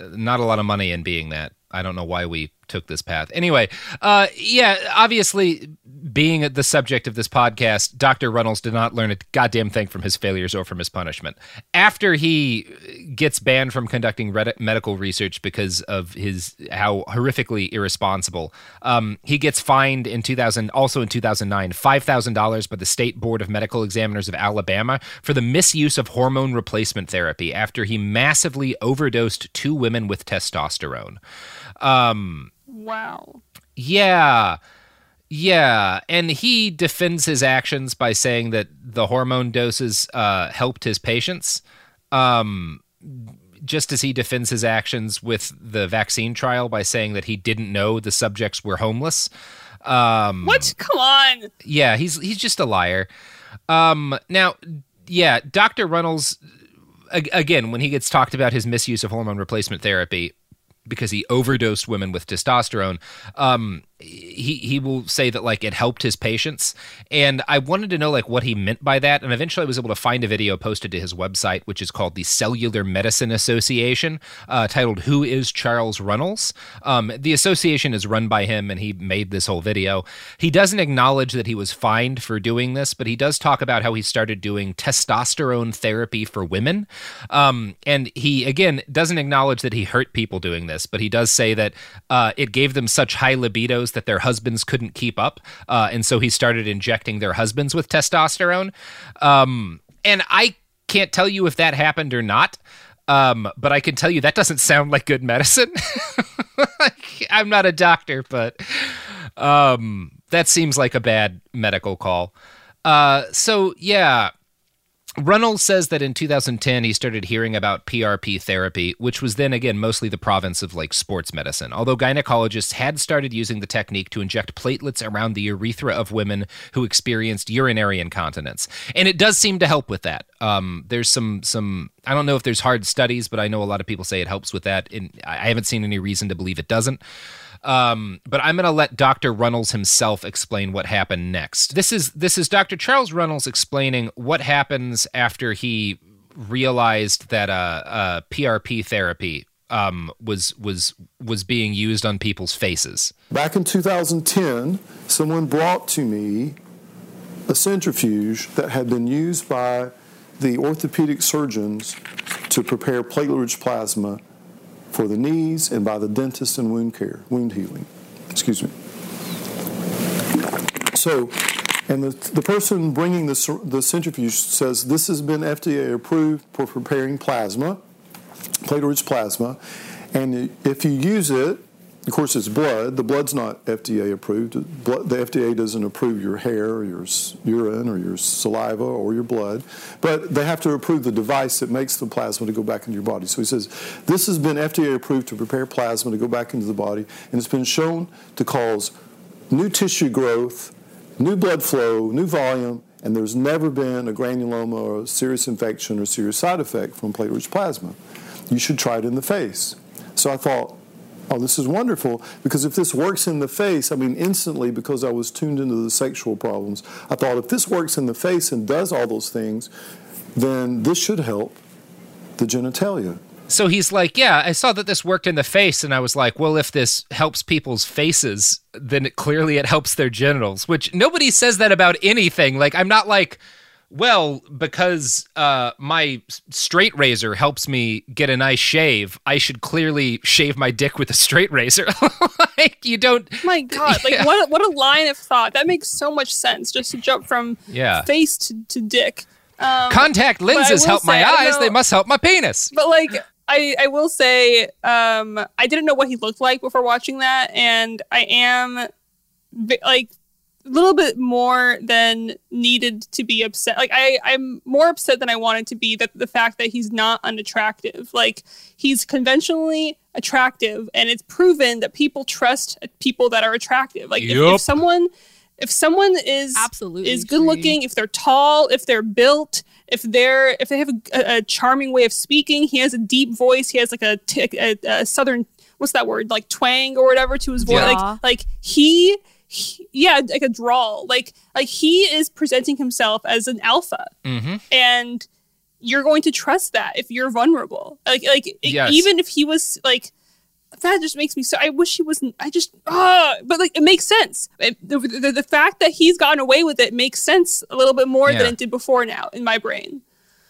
not a lot of money in being that. I don't know why we took this path. Anyway, uh, yeah, obviously, being the subject of this podcast, Dr. Runels did not learn a goddamn thing from his failures or from his punishment. After he gets banned from conducting medical research because of his how horrifically irresponsible, um, he gets fined in 2000, also in 2009, $5,000 by the State Board of Medical Examiners of Alabama for the misuse of hormone replacement therapy after he massively overdosed two women with testosterone. Um, Wow. yeah. Yeah. And he defends his actions by saying that the hormone doses uh, helped his patients. Um, just as he defends his actions with the vaccine trial by saying that he didn't know the subjects were homeless. Um, What? Come on. yeah, he's he's just a liar. Um, now, yeah, Dr. Runels, again, when he gets talked about his misuse of hormone replacement therapy because he overdosed women with testosterone, um, he he will say that like it helped his patients, and I wanted to know like what he meant by that, and eventually I was able to find a video posted to his website, which is called the Cellular Medicine Association, uh, titled "Who is Charles Runels?" Um, the association is run by him, and he made this whole video. He doesn't acknowledge that he was fined for doing this, but he does talk about how he started doing testosterone therapy for women, um, and he again doesn't acknowledge that he hurt people doing this, but he does say that uh, it gave them such high libidos that their husbands couldn't keep up, uh, and so he started injecting their husbands with testosterone. Um, and I can't tell you if that happened or not. Um, but I can tell you that doesn't sound like good medicine. I'm not a doctor, but um, that seems like a bad medical call. Uh, so yeah, Runels says that in 2010 he started hearing about PRP therapy, which was then again mostly the province of like sports medicine. Although gynecologists had started using the technique to inject platelets around the urethra of women who experienced urinary incontinence, and it does seem to help with that. Um, there's some some I don't know if there's hard studies, but I know a lot of people say it helps with that, and I I haven't seen any reason to believe it doesn't. Um, but I'm going to let Dr. Runels himself explain what happened next. This is this is Dr. Charles Runels explaining what happens after he realized that uh, uh, PRP therapy um, was was was being used on people's faces. Back in 2010, someone brought to me a centrifuge that had been used by the orthopedic surgeons to prepare platelet-rich plasma for the knees and by the dentist and wound care, wound healing. Excuse me. So, and the, the person bringing the, the centrifuge says this has been FDA approved for preparing plasma, platelet-rich plasma, and if you use it, of course, it's blood. The blood's not FDA approved. The FDA doesn't approve your hair or your urine or your saliva or your blood, but they have to approve the device that makes the plasma to go back into your body. So he says, this has been FDA approved to prepare plasma to go back into the body, and it's been shown to cause new tissue growth, new blood flow, new volume, and there's never been a granuloma or a serious infection or serious side effect from platelet-rich plasma. You should try it in the face. So I thought, oh, this is wonderful because if this works in the face, I mean, instantly, because I was tuned into the sexual problems, I thought if this works in the face and does all those things, then this should help the genitalia. So he's like, Yeah, I saw that this worked in the face. And I was like, Well, if this helps people's faces, then it, clearly it helps their genitals, which nobody says that about anything. Like, I'm not like, well, because uh, my straight razor helps me get a nice shave, I should clearly shave my dick with a straight razor. like you don't. My God, like Yeah. what? What a line of thought. That makes so much sense. Just to jump from Yeah. face to, to dick. Um, Contact lenses help my say, don't eyes. know- They must help my penis. But like, I I will say, um, I didn't know what he looked like before watching that, and I am like little bit more than needed to be upset. Like I I'm more upset than I wanted to be that the fact that he's not unattractive. Like he's conventionally attractive, and it's proven that people trust people that are attractive. Like if, if someone if someone is Absolutely is good looking, if they're tall, if they're built, if they're if they have a, a charming way of speaking, he has a deep voice, he has like a, t- a, a southern what's that word like twang or whatever to his voice. Yeah. Like like he, he yeah like a drawl. Like like he is presenting himself as an alpha, Mm-hmm. and you're going to trust that if you're vulnerable. Like like Yes. even if he was like that just makes me so. I wish he wasn't. I just ah, but like it makes sense. It, the, the the fact that he's gotten away with it makes sense a little bit more Yeah. than it did before now in my brain.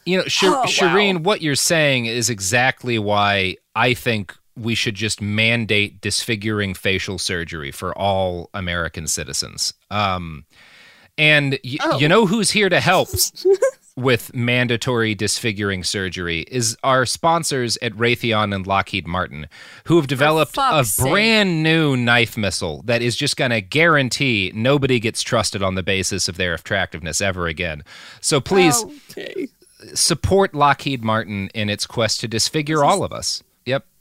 You know, Sh- Oh, wow. Shereen, what you're saying is exactly why I think we should just mandate disfiguring facial surgery for all American citizens. Um, and y- Oh. you know who's here to help with mandatory disfiguring surgery is our sponsors at Raytheon and Lockheed Martin, who have developed a sake. brand new knife missile that is just going to guarantee nobody gets trusted on the basis of their attractiveness ever again. So please Okay. support Lockheed Martin in its quest to disfigure all of us.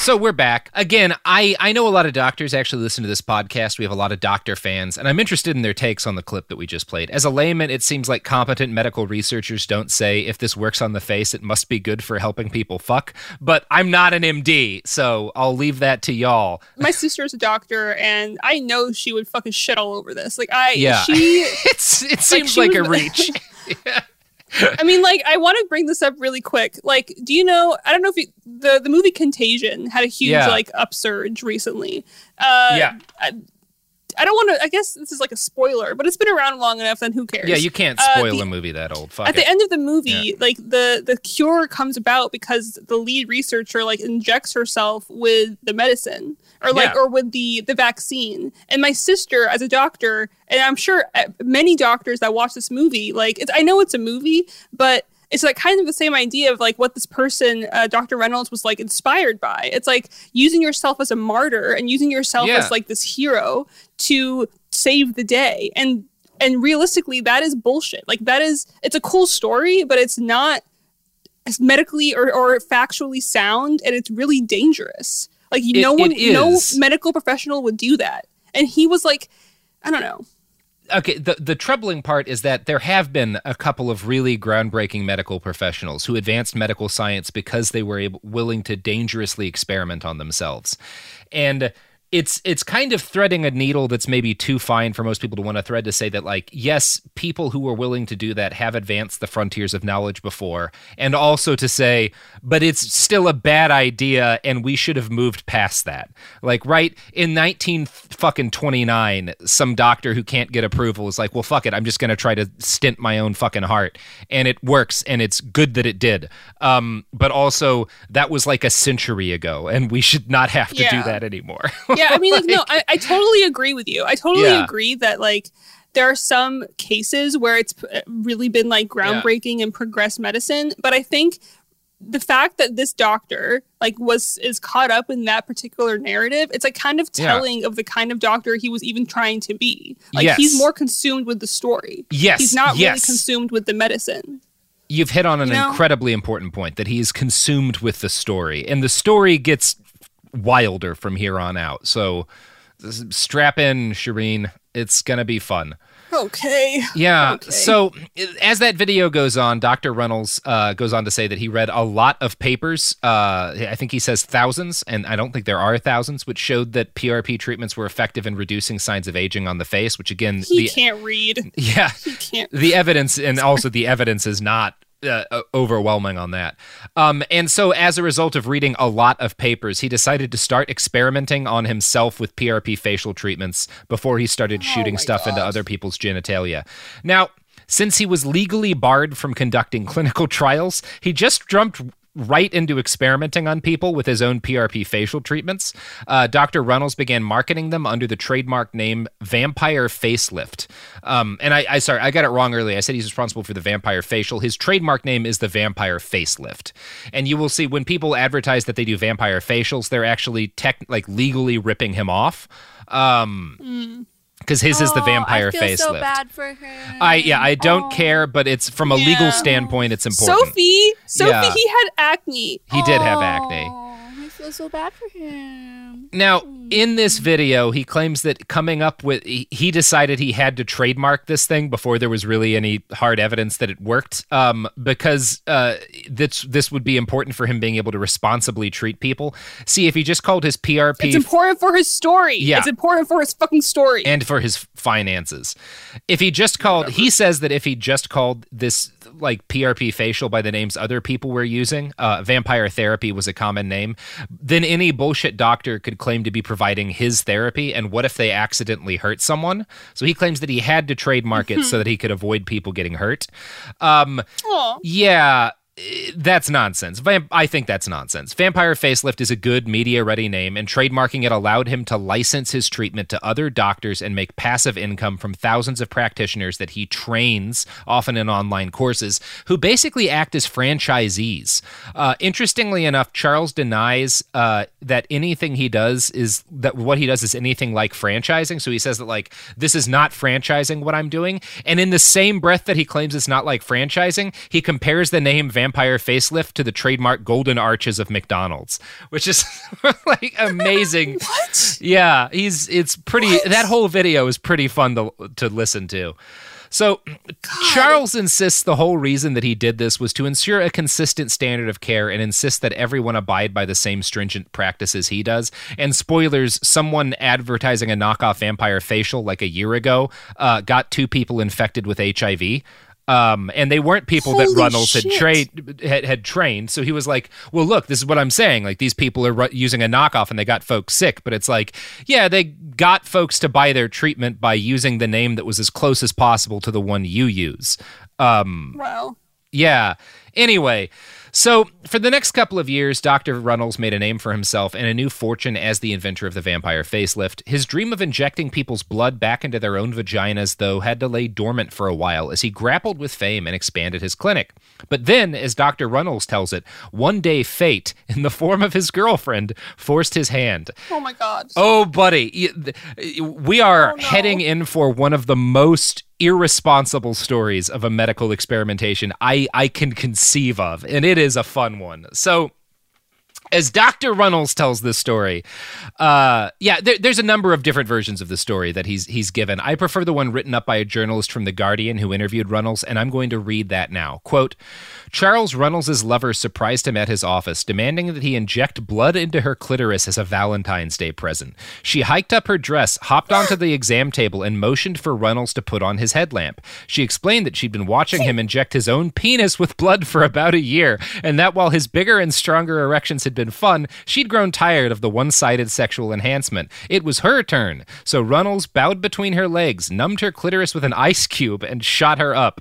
So we're back again. I I know a lot of doctors actually listen to this podcast. We have a lot of doctor fans, and I'm interested in their takes on the clip that we just played. As a layman, it seems like competent medical researchers don't say if this works on the face, it must be good for helping people fuck. But I'm not an MD, so I'll leave that to y'all. My sister's a doctor, and I know she would fucking shit all over this. Like I, yeah, she, it's it seems like, like was, a reach. yeah. I mean, like, I want to bring this up really quick. Like, do you know? I don't know if you, the the movie Contagion had a huge yeah. like upsurge recently. Uh, yeah. I, I don't want to. I guess this is like a spoiler, but it's been around long enough. Then who cares? Yeah, you can't spoil uh, the, a movie that old. Fuck at it. the end of the movie, yeah. like the the cure comes about because the lead researcher like injects herself with the medicine or like yeah. or with the the vaccine. And my sister, as a doctor, and I'm sure uh, many doctors that watch this movie, like it's I know it's a movie, but it's like kind of the same idea of like what this person uh, dr Runels was like inspired by it's like using yourself as a martyr and using yourself yeah. as like this hero to save the day and and realistically that is bullshit like that is it's a cool story but it's not as medically or, or factually sound and it's really dangerous like It- no one no medical professional would do that. And he was like i don't know. Okay the the troubling part is that there have been a couple of really groundbreaking medical professionals who advanced medical science because they were able, willing to dangerously experiment on themselves. And it's it's kind of threading a needle that's maybe too fine for most people to want to thread to say that like yes people who are willing to do that have advanced the frontiers of knowledge before. And also to say but it's still a bad idea and we should have moved past that. Like right in 19 fucking 29 some doctor who can't get approval is like well fuck it. I'm just going to try to stint my own fucking heart. And it works and it's good that it did. Um but also that was like a century ago and we should not have to do that anymore yeah i mean like, no I, I totally agree with you i totally Yeah. agree that like there are some cases where it's p- really been like groundbreaking and progressed medicine but i think the fact that this doctor like was is caught up in that particular narrative it's like kind of Yeah. telling of the kind of doctor he was even trying to be like Yes. he's more consumed with the story Yes, he's not really consumed with the medicine You've hit on an You know? incredibly important point that he is consumed with the story, and the story gets wilder from here on out. So strap in, Shereen. It's gonna be fun. okay Yeah. Okay. So as that video goes on, Dr. Runels uh, goes on to say that he read a lot of papers. Uh, I think he says thousands, and I don't think there are thousands, which showed that PRP treatments were effective in reducing signs of aging on the face. Which again, he the can't read yeah, he can't the evidence and also the evidence is not uh, overwhelming on that. Um, and so, as a result of reading a lot of papers, he decided to start experimenting on himself with PRP facial treatments before he started shooting stuff into other people's genitalia. Now, since he was legally barred from conducting clinical trials, he just jumped right into experimenting on people with his own PRP facial treatments. Uh, Dr. Runels began marketing them under the trademark name Vampire Facelift. Um, and I, I, sorry, I got it wrong earlier. I said he's responsible for the Vampire Facial. His trademark name is the Vampire Facelift. And you will see when people advertise that they do vampire facials, they're actually tech, like legally ripping him off. Um, because his is the Oh, vampire I feel facelift. so bad for her. I yeah, I don't oh, care, but it's from a Yeah. legal standpoint, it's important. Sophie, Sophie, Yeah. he had acne. He did have acne. Oh, feel so bad for him. Now, in this video, he claims that coming up with he, decided he had to trademark this thing before there was really any hard evidence that it worked, um, because uh, this this would be important for him being able to responsibly treat people. See, if he just called his PRP, It's important for his story. Yeah. It's important for his fucking story. and for his finances. If he just called, he says that if he just called this like PRP facial by the names other people were using, uh, vampire therapy was a common name, then any bullshit doctor could claim to be providing his therapy. And what if they accidentally hurt someone? So he claims that he had to trademark it so that he could avoid people getting hurt. Um, yeah, that's nonsense. I think that's nonsense. Vampire Facelift is a good media ready name, and trademarking it allowed him to license his treatment to other doctors and make passive income from thousands of practitioners that he trains, often in online courses, who basically act as franchisees. Uh, interestingly enough, Charles denies uh, that anything he does is that what he does is anything like franchising. So he says that, like, this is not franchising what I'm doing. And in the same breath that he claims it's not like franchising, he compares the name Vampire Vampire facelift to the trademark Golden Arches of McDonald's, which is like amazing. what? Yeah, he's it's pretty. That whole video is pretty fun to to listen to. So, Charles insists the whole reason that he did this was to ensure a consistent standard of care and insist that everyone abide by the same stringent practices he does. And spoilers, someone advertising a knockoff vampire facial like a year ago uh, got two people infected with HIV. Um, and they weren't people that Holy Runels had, shit. trained had, had trained. So he was like, "Well, look, this is what I'm saying. Like these people are ru- using a knockoff, and they got folks sick. But it's like, yeah, they got folks to buy their treatment by using the name that was as close as possible to the one you use. Um, Wow. yeah. Anyway, so for the next couple of years, Dr. Runels made a name for himself and a new fortune as the inventor of the vampire facelift. His dream of injecting people's blood back into their own vaginas, though, had to lay dormant for a while as he grappled with fame and expanded his clinic. But then, as Dr. Runels tells it, one day fate, in the form of his girlfriend, forced his hand. Oh my god. Oh, buddy, we are oh, heading in for one of the most irresponsible stories of a medical experimentation I, I can conceive of, and it is a fun one. So, as Dr. Runels tells this story, uh, yeah, there, there's a number of different versions of the story that he's he's given. I prefer the one written up by a journalist from The Guardian who interviewed Runels, and I'm going to read that now. Quote Charles Runels' lover surprised him at his office, demanding that he inject blood into her clitoris as a Valentine's Day present. She hiked up her dress, hopped onto the exam table, and motioned for Runels to put on his headlamp. She explained that she'd been watching him inject his own penis with blood for about a year, and that while his bigger and stronger erections had been fun, she'd grown tired of the one sided sexual enhancement. It was her turn, so Runels bowed between her legs, numbed her clitoris with an ice cube, and shot her up.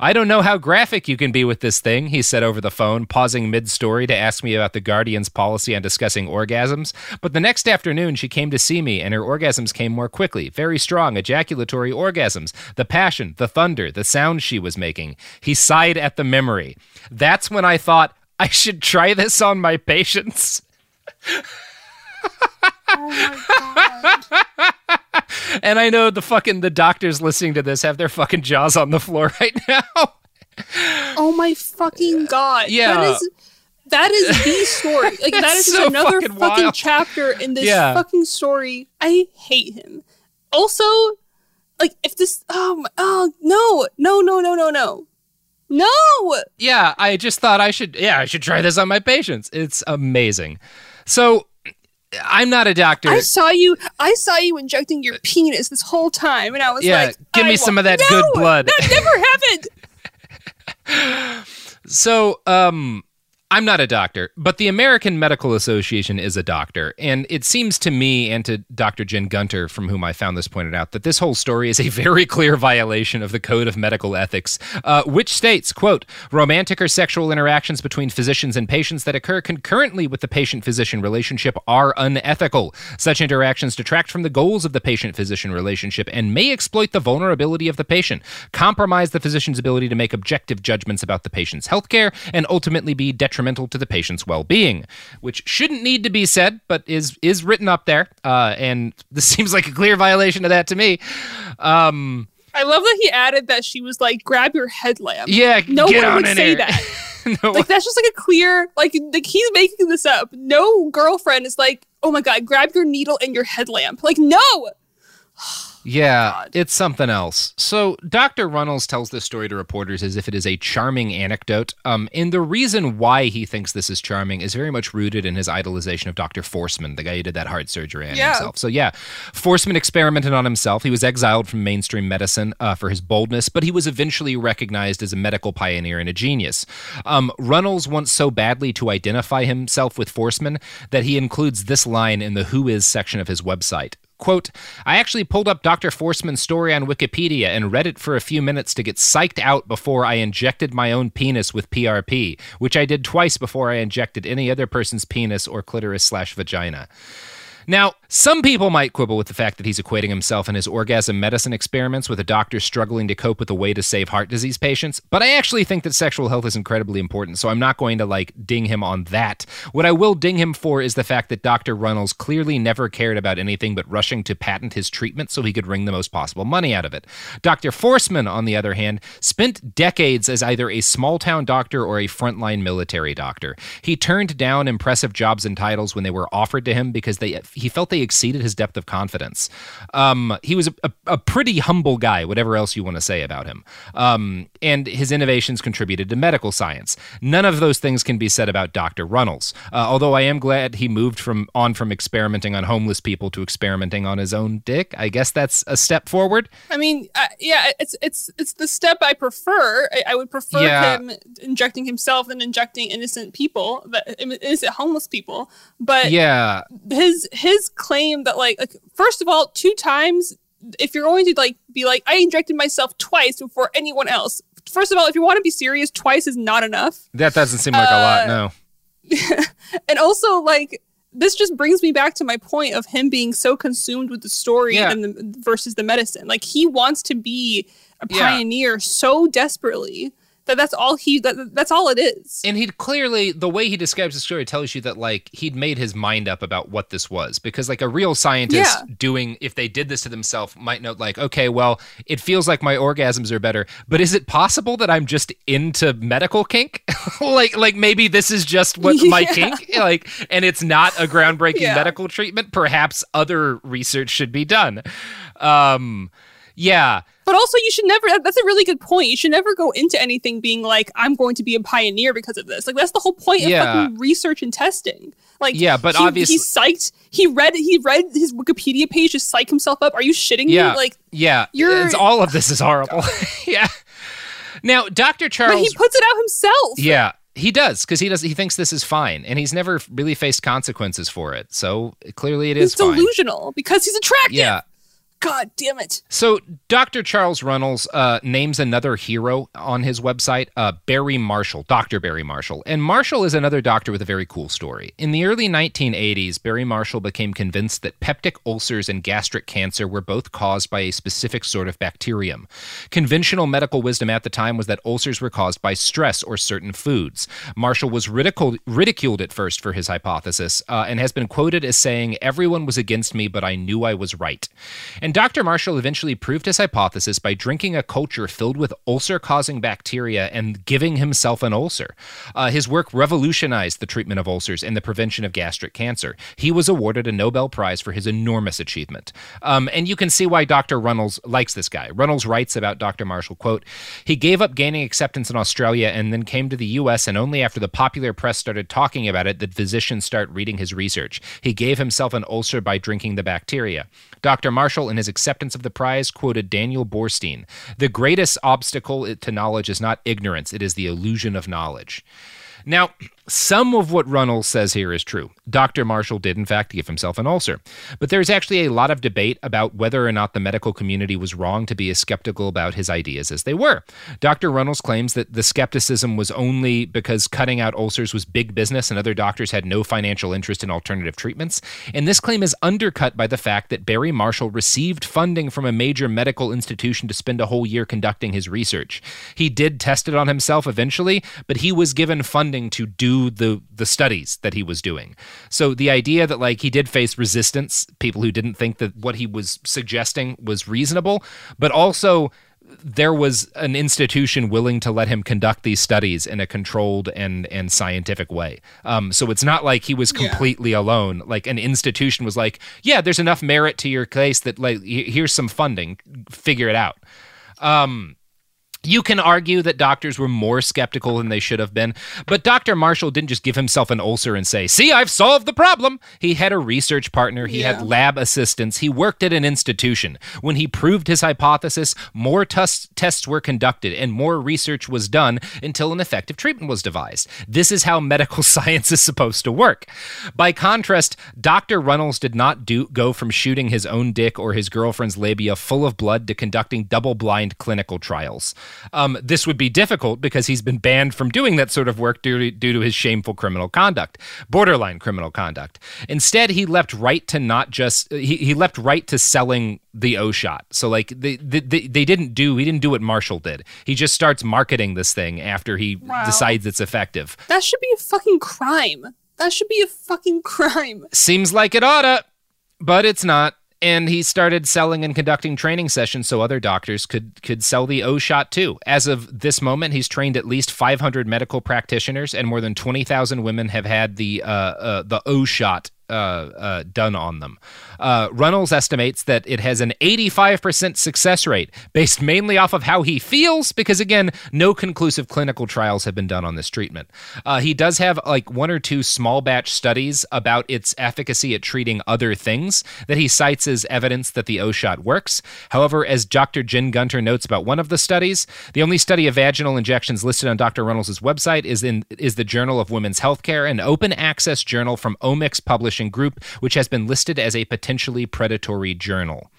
I don't know how graphic you can be with this thing, he said over the phone, pausing mid story to ask me about the Guardian's policy on discussing orgasms. But the next afternoon, she came to see me, and her orgasms came more quickly, very strong, ejaculatory orgasms. The passion, the thunder, the sound she was making. He sighed at the memory. That's when I thought, I should try this on my patients. oh my and I know the fucking the doctors listening to this have their fucking jaws on the floor right now. Oh my fucking god. Yeah. That is that is the story. Like That's so another fucking fucking, chapter in this Yeah. fucking story. I hate him. Also, like if this oh my, oh no, no, no, no, no, no. No! yeah, I just thought I should yeah, I should try this on my patients. It's amazing. So I'm not a doctor. I saw you I saw you injecting your penis this whole time and I was Yeah, like give me some of that No! good blood. That never happened. So, um, I'm not a doctor, but the American Medical Association is a doctor. And it seems to me and to Dr. Jen Gunter, from whom I found this pointed out, that this whole story is a very clear violation of the Code of Medical Ethics, uh, which states, quote, romantic or sexual interactions between physicians and patients that occur concurrently with the patient physician relationship are unethical. Such interactions detract from the goals of the patient physician relationship and may exploit the vulnerability of the patient, compromise the physician's ability to make objective judgments about the patient's health care, and ultimately be detrimental to the patient's well-being, which shouldn't need to be said, but is is written up there. Uh, and this seems like a clear violation of that to me. Um, I love that he added that she was like, grab your headlamp. Yeah, no one on would say here. that. no. Like that's just like a clear like like he's making this up. No girlfriend is like, oh my god, grab your needle and your headlamp. Like no. Yeah, it's something else. So Dr. Runels tells this story to reporters as if it is a charming anecdote. Um, and the reason why he thinks this is charming is very much rooted in his idolization of Dr. Forssmann, the guy who did that heart surgery on Yeah. himself. So yeah, Forssmann experimented on himself. He was exiled from mainstream medicine uh, for his boldness, but he was eventually recognized as a medical pioneer and a genius. Um, Runels wants so badly to identify himself with Forssmann that he includes this line in the Who Is section of his website. Quote, I actually pulled up Dr. Forssmann's story on Wikipedia and read it for a few minutes to get psyched out before I injected my own penis with PRP, which I did twice before I injected any other person's penis or clitoris slash vagina. Now, some people might quibble with the fact that he's equating himself and his orgasm medicine experiments with a doctor struggling to cope with a way to save heart disease patients, but I actually think that sexual health is incredibly important, so I'm not going to like ding him on that. What I will ding him for is the fact that Dr. Runels clearly never cared about anything but rushing to patent his treatment so he could wring the most possible money out of it. Dr. Forssmann, on the other hand, spent decades as either a small town doctor or a frontline military doctor. He turned down impressive jobs and titles when they were offered to him because they he felt they exceeded his depth of confidence. Um, he was a, a, a pretty humble guy, whatever else you want to say about him. Um, and his innovations contributed to medical science. None of those things can be said about Dr. Runels. Uh, although I am glad he moved from on from experimenting on homeless people to experimenting on his own dick. I guess that's a step forward. I mean, uh, yeah, it's it's it's the step I prefer. I, I would prefer Yeah. him injecting himself than injecting innocent people, that innocent homeless people. But Yeah. his his claim that like, like first of all, two times. If you're going to like be like, I injected myself twice before anyone else. First of all, if you want to be serious, twice is not enough. That doesn't seem like a lot, uh, no. and also like this just brings me back to my point of him being so consumed with the story Yeah. and the, versus the medicine. Like he wants to be a Yeah. pioneer so desperately that that's all he that, that's all it is. And he'd clearly, the way he describes the story tells you that, like, he'd made his mind up about what this was. Because, like, a real scientist Yeah. doing, if they did this to themselves, might note, like, okay, well, it feels like my orgasms are better, but is it possible that I'm just into medical kink? like, like maybe this is just what my kink, like, and it's not a groundbreaking Yeah. medical treatment. Perhaps other research should be done. Um, yeah. But also, you should never. That's a really good point. You should never go into anything being like, "I'm going to be a pioneer because of this." Like that's the whole point of fucking research and testing. Like, Yeah, but he, obviously- he's psyched. He read. He read his Wikipedia page to psych himself up. Are you shitting Yeah. me? Like, yeah. you're- It's, all of this is horrible. yeah. Now, Dr. Charles. but he puts it out himself. Yeah, he does because he does. He thinks this is fine, and he's never really faced consequences for it. So clearly, it is he's fine. delusional because he's attractive. Yeah. God damn it. So Dr. Charles Runels uh, names another hero on his website, uh, Barry Marshall, Dr. Barry Marshall. And Marshall is another doctor with a very cool story. In the early 1980s, Barry Marshall became convinced that peptic ulcers and gastric cancer were both caused by a specific sort of bacterium. Conventional medical wisdom at the time was that ulcers were caused by stress or certain foods. Marshall was ridiculed, ridiculed at first for his hypothesis uh, and has been quoted as saying, Everyone was against me, but I knew I was right. And Dr. Marshall eventually proved his hypothesis by drinking a culture filled with ulcer causing bacteria and giving himself an ulcer. Uh, his work revolutionized the treatment of ulcers and the prevention of gastric cancer. He was awarded a Nobel Prize for his enormous achievement. Um, and you can see why Dr. Runels likes this guy. Runels writes about Dr. Marshall, quote, he gave up gaining acceptance in Australia and then came to the US, and only after the popular press started talking about it did physicians start reading his research. He gave himself an ulcer by drinking the bacteria. Dr. Marshall, in his acceptance of the prize, quoted Daniel Boorstin The greatest obstacle to knowledge is not ignorance, it is the illusion of knowledge. Now, some of what Runels says here is true. Dr. Marshall did, in fact, give himself an ulcer. But there's actually a lot of debate about whether or not the medical community was wrong to be as skeptical about his ideas as they were. Dr. Runels claims that the skepticism was only because cutting out ulcers was big business and other doctors had no financial interest in alternative treatments. And this claim is undercut by the fact that Barry Marshall received funding from a major medical institution to spend a whole year conducting his research. He did test it on himself eventually, but he was given funding to do the the studies that he was doing. So the idea that like he did face resistance, people who didn't think that what he was suggesting was reasonable, but also there was an institution willing to let him conduct these studies in a controlled and and scientific way. Um, so it's not like he was completely yeah. alone. Like an institution was like, yeah, there's enough merit to your case that like here's some funding, figure it out. Um, you can argue that doctors were more skeptical than they should have been, but Dr. Marshall didn't just give himself an ulcer and say, See, I've solved the problem. He had a research partner, he yeah. had lab assistants, he worked at an institution. When he proved his hypothesis, more tus- tests were conducted and more research was done until an effective treatment was devised. This is how medical science is supposed to work. By contrast, Dr. Runels did not do- go from shooting his own dick or his girlfriend's labia full of blood to conducting double blind clinical trials. Um, this would be difficult because he's been banned from doing that sort of work due to, due to his shameful criminal conduct, borderline criminal conduct. Instead, he leapt right to not just he, he leapt right to selling the O shot. So like they, they they didn't do he didn't do what Marshall did. He just starts marketing this thing after he wow. decides it's effective. That should be a fucking crime. That should be a fucking crime. Seems like it oughta, but it's not and he started selling and conducting training sessions so other doctors could could sell the O shot too. As of this moment, he's trained at least 500 medical practitioners, and more than 20,000 women have had the uh, uh, the O shot uh, uh, done on them. Uh, Runels estimates that it has an 85% success rate, based mainly off of how he feels, because again, no conclusive clinical trials have been done on this treatment. Uh, he does have like one or two small batch studies about its efficacy at treating other things that he cites as evidence that the O shot works. However, as Dr. Jen Gunter notes about one of the studies, the only study of vaginal injections listed on Dr. Runels' website is in is the Journal of Women's Healthcare, an open access journal from Omics Publishing publishing group, which has been listed as a potentially predatory journal.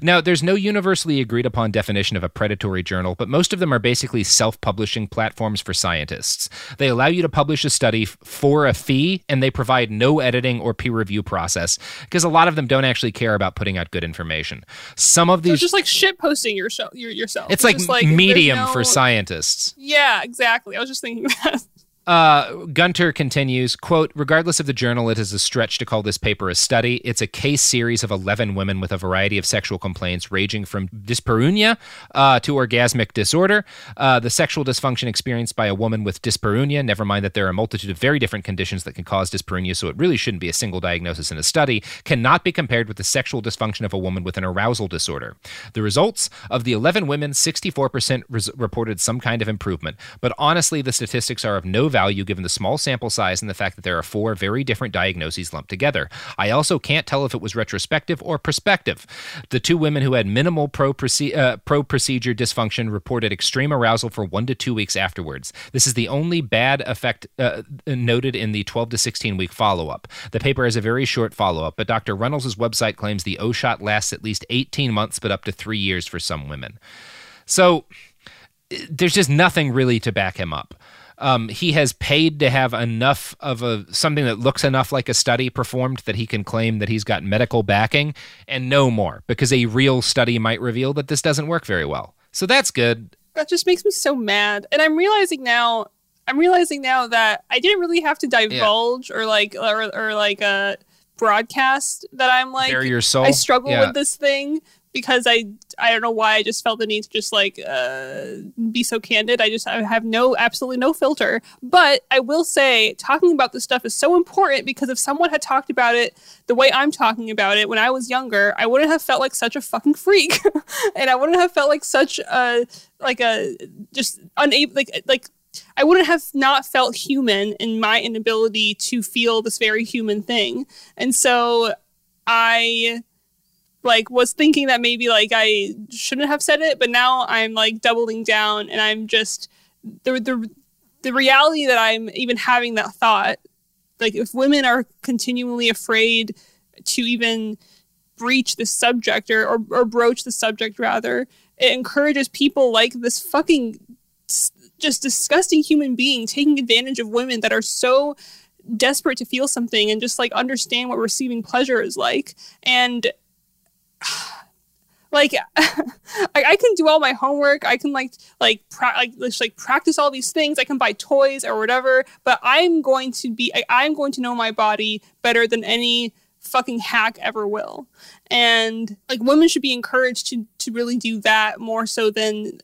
Now, there's no universally agreed upon definition of a predatory journal, but most of them are basically self publishing platforms for scientists. They allow you to publish a study for a fee, and they provide no editing or peer review process because a lot of them don't actually care about putting out good information. Some of these. So just like shit posting yourself. yourself. It's, it's like, like medium no... for scientists. Yeah, exactly. I was just thinking that. Uh, Gunter continues, quote, regardless of the journal, it is a stretch to call this paper a study. It's a case series of 11 women with a variety of sexual complaints ranging from dyspareunia uh, to orgasmic disorder. Uh, the sexual dysfunction experienced by a woman with dyspareunia, never mind that there are a multitude of very different conditions that can cause dyspareunia, so it really shouldn't be a single diagnosis in a study, cannot be compared with the sexual dysfunction of a woman with an arousal disorder. The results of the 11 women, 64% res- reported some kind of improvement, but honestly, the statistics are of no value given the small sample size and the fact that there are four very different diagnoses lumped together. I also can't tell if it was retrospective or prospective. The two women who had minimal pro, uh, procedure dysfunction reported extreme arousal for one to two weeks afterwards. This is the only bad effect uh, noted in the 12 to 16 week follow up. The paper has a very short follow up, but Dr. Runels' website claims the O shot lasts at least 18 months, but up to three years for some women. So there's just nothing really to back him up. Um, he has paid to have enough of a something that looks enough like a study performed that he can claim that he's got medical backing, and no more, because a real study might reveal that this doesn't work very well. So that's good. That just makes me so mad, and I'm realizing now. I'm realizing now that I didn't really have to divulge yeah. or like or, or like uh broadcast that I'm like your soul. I struggle yeah. with this thing because I I don't know why I just felt the need to just like uh, be so candid. I just I have no absolutely no filter. But I will say talking about this stuff is so important because if someone had talked about it the way I'm talking about it when I was younger, I wouldn't have felt like such a fucking freak, and I wouldn't have felt like such a like a just unable like like I wouldn't have not felt human in my inability to feel this very human thing. And so I like was thinking that maybe like I shouldn't have said it, but now I'm like doubling down and I'm just the the the reality that I'm even having that thought. Like if women are continually afraid to even breach the subject or, or, or broach the subject rather, it encourages people like this fucking just disgusting human being taking advantage of women that are so desperate to feel something and just like understand what receiving pleasure is like. And like I, I, can do all my homework i can like like pra- like just, like practice all these things i can buy toys or whatever but i'm going to be I, i'm going to know my body better than any fucking hack ever will. And like women should be encouraged to to really do that more so than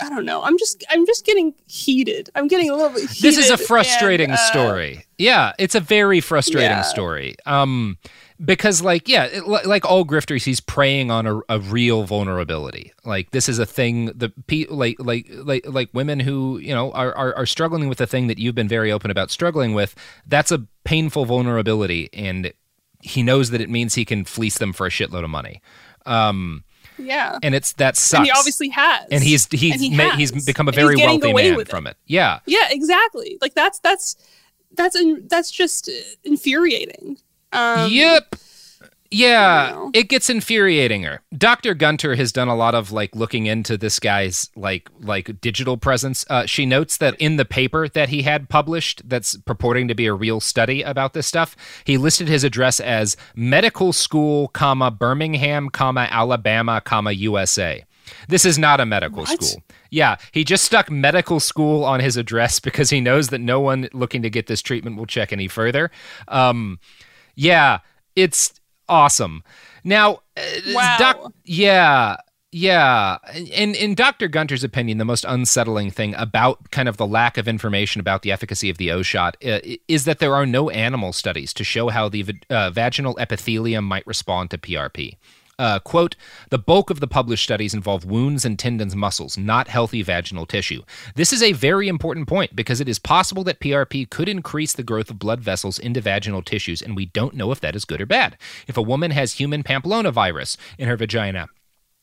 I don't know. I'm just I'm just getting heated. I'm getting a little bit heated. This is a frustrating and, uh, story. Yeah, it's a very frustrating Yeah. story. Um because like yeah, it, like all grifters he's preying on a, a real vulnerability. Like this is a thing the pe- like like like like women who, you know, are, are are struggling with the thing that you've been very open about struggling with. That's a painful vulnerability and he knows that it means he can fleece them for a shitload of money. Um Yeah. and it's that sucks. And he obviously has. and he's he's And he ma- he's become a very wealthy man with it. from it. Yeah. Yeah, exactly. Like that's that's that's in, that's just infuriating. Um, yep. Yeah, it gets infuriating her. Dr. Gunter has done a lot of like looking into this guy's like like digital presence. Uh, she notes that in the paper that he had published that's purporting to be a real study about this stuff, he listed his address as medical school, comma Birmingham, comma Alabama, comma USA. This is not a medical school. Yeah, he just stuck medical school on his address because he knows that no one looking to get this treatment will check any further. Um, yeah, it's awesome. Now, uh, Wow. doc, yeah, yeah. In in Dr. Gunter's opinion, the most unsettling thing about kind of the lack of information about the efficacy of the O shot uh, is that there are no animal studies to show how the uh, vaginal epithelium might respond to PRP. Uh, quote, the bulk of the published studies involve wounds and tendons muscles, not healthy vaginal tissue. This is a very important point because it is possible that PRP could increase the growth of blood vessels into vaginal tissues, and we don't know if that is good or bad. If a woman has human papillomavirus in her vagina,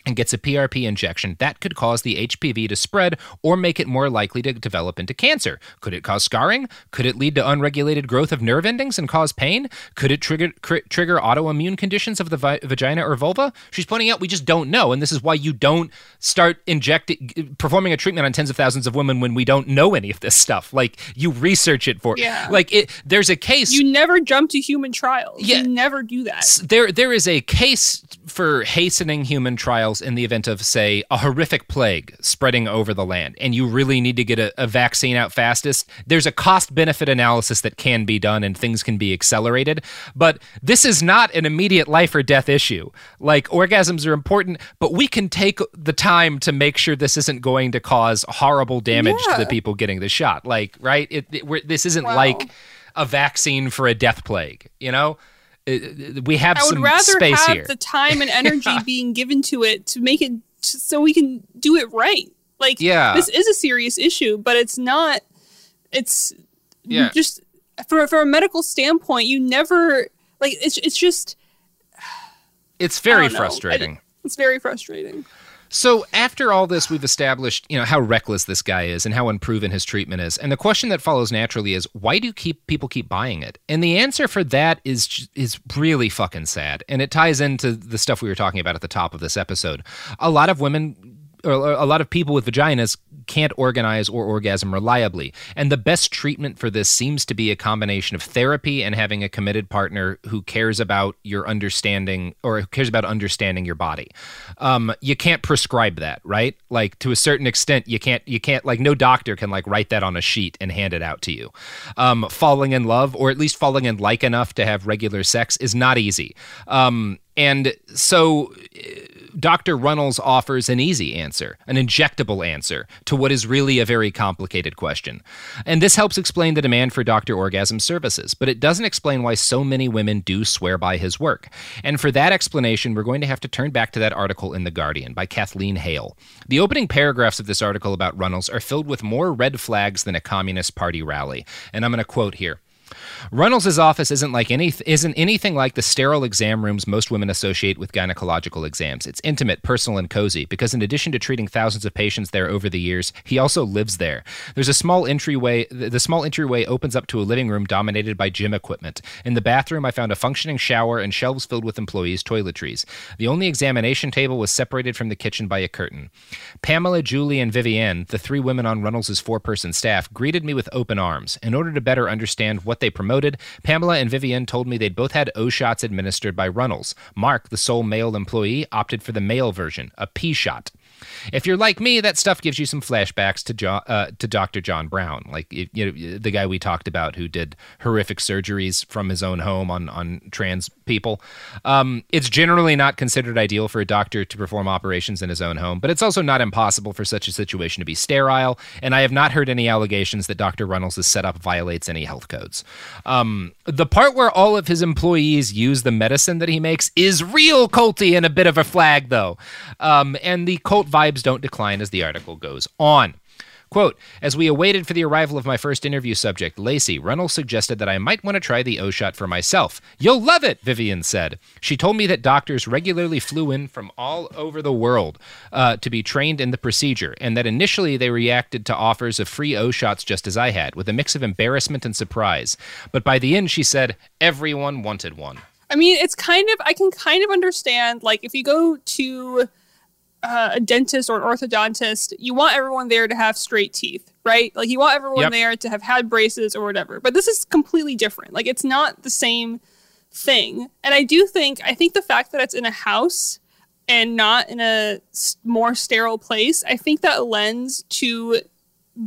and gets a PRP injection, that could cause the HPV to spread or make it more likely to develop into cancer. Could it cause scarring? Could it lead to unregulated growth of nerve endings and cause pain? Could it trigger cr- trigger autoimmune conditions of the vi- vagina or vulva? She's pointing out we just don't know, and this is why you don't start injecting performing a treatment on tens of thousands of women when we don't know any of this stuff. Like you research it for Yeah. like it there's a case You never jump to human trials. Yeah. You never do that. there there is a case for hastening human trials in the event of say a horrific plague spreading over the land and you really need to get a, a vaccine out fastest there's a cost benefit analysis that can be done and things can be accelerated. But this is not an immediate life or death issue. Like orgasms are important but we can take the time to make sure this isn't going to cause horrible damage to the people getting the shot. Like right? It, it- we're, this isn't Wow. like a vaccine for a death plague you know Uh, we have I would some rather space have here. the time and energy being given to it to make it t- so we can do it right. Like, Yeah. this is a serious issue, but it's not. It's Yeah. just from from a medical standpoint, you never like it's it's just it's very know. frustrating. It's very frustrating. So after all this, we've established, you know, how reckless this guy is and how unproven his treatment is. And the question that follows naturally is, why do keep people keep buying it? And the answer for that is is really fucking sad. And it ties into the stuff we were talking about at the top of this episode. A lot of women a lot of people with vaginas can't organize or orgasm reliably. And the best treatment for this seems to be a combination of therapy and having a committed partner who cares about your understanding or who cares about understanding your body. Um, you can't prescribe that, right? Like to a certain extent, you can't, you can't, like, no doctor can like write that on a sheet and hand it out to you. Um, falling in love, or at least falling in like enough to have regular sex, is not easy. Um, and so Dr. Runels offers an easy answer, an injectable answer to what is really a very complicated question. And this helps explain the demand for Dr. Orgasm services, but it doesn't explain why so many women do swear by his work. And for that explanation, we're going to have to turn back to that article in The Guardian by Kathleen Hale. The opening paragraphs of this article about Runels are filled with more red flags than a Communist Party rally. And I'm going to quote here. Runels's office isn't like any isn't anything like the sterile exam rooms most women associate with gynecological exams. It's intimate, personal, and cozy because in addition to treating thousands of patients there over the years, he also lives there. There's a small entryway. The small entryway opens up to a living room dominated by gym equipment. In the bathroom, I found a functioning shower and shelves filled with employees' toiletries. The only examination table was separated from the kitchen by a curtain. Pamela, Julie, and Vivienne, the three women on Runels's four-person staff, greeted me with open arms. In order to better understand what they promoted, Pamela and Vivian told me they'd both had O shots administered by Runels. Mark, the sole male employee, opted for the male version, a P shot. If you're like me, that stuff gives you some flashbacks to jo- uh, to Dr. John Brown, like you know the guy we talked about who did horrific surgeries from his own home on on trans people. Um, it's generally not considered ideal for a doctor to perform operations in his own home, but it's also not impossible for such a situation to be sterile. And I have not heard any allegations that Dr. Runels' setup violates any health codes. Um, the part where all of his employees use the medicine that he makes is real culty and a bit of a flag, though. Um, and the cult vibes don't decline as the article goes on. Quote, as we awaited for the arrival of my first interview subject, Lacey, Runels suggested that I might want to try the O shot for myself. You'll love it, Vivian said. She told me that doctors regularly flew in from all over the world uh, to be trained in the procedure, and that initially they reacted to offers of free O shots just as I had, with a mix of embarrassment and surprise. But by the end, she said, everyone wanted one. I mean, it's kind of I can kind of understand like if you go to uh, a dentist or an orthodontist, you want everyone there to have straight teeth, right? Like you want everyone Yep. there to have had braces or whatever. But this is completely different. Like it's not the same thing. And I do think I think the fact that it's in a house and not in a more sterile place, I think that lends to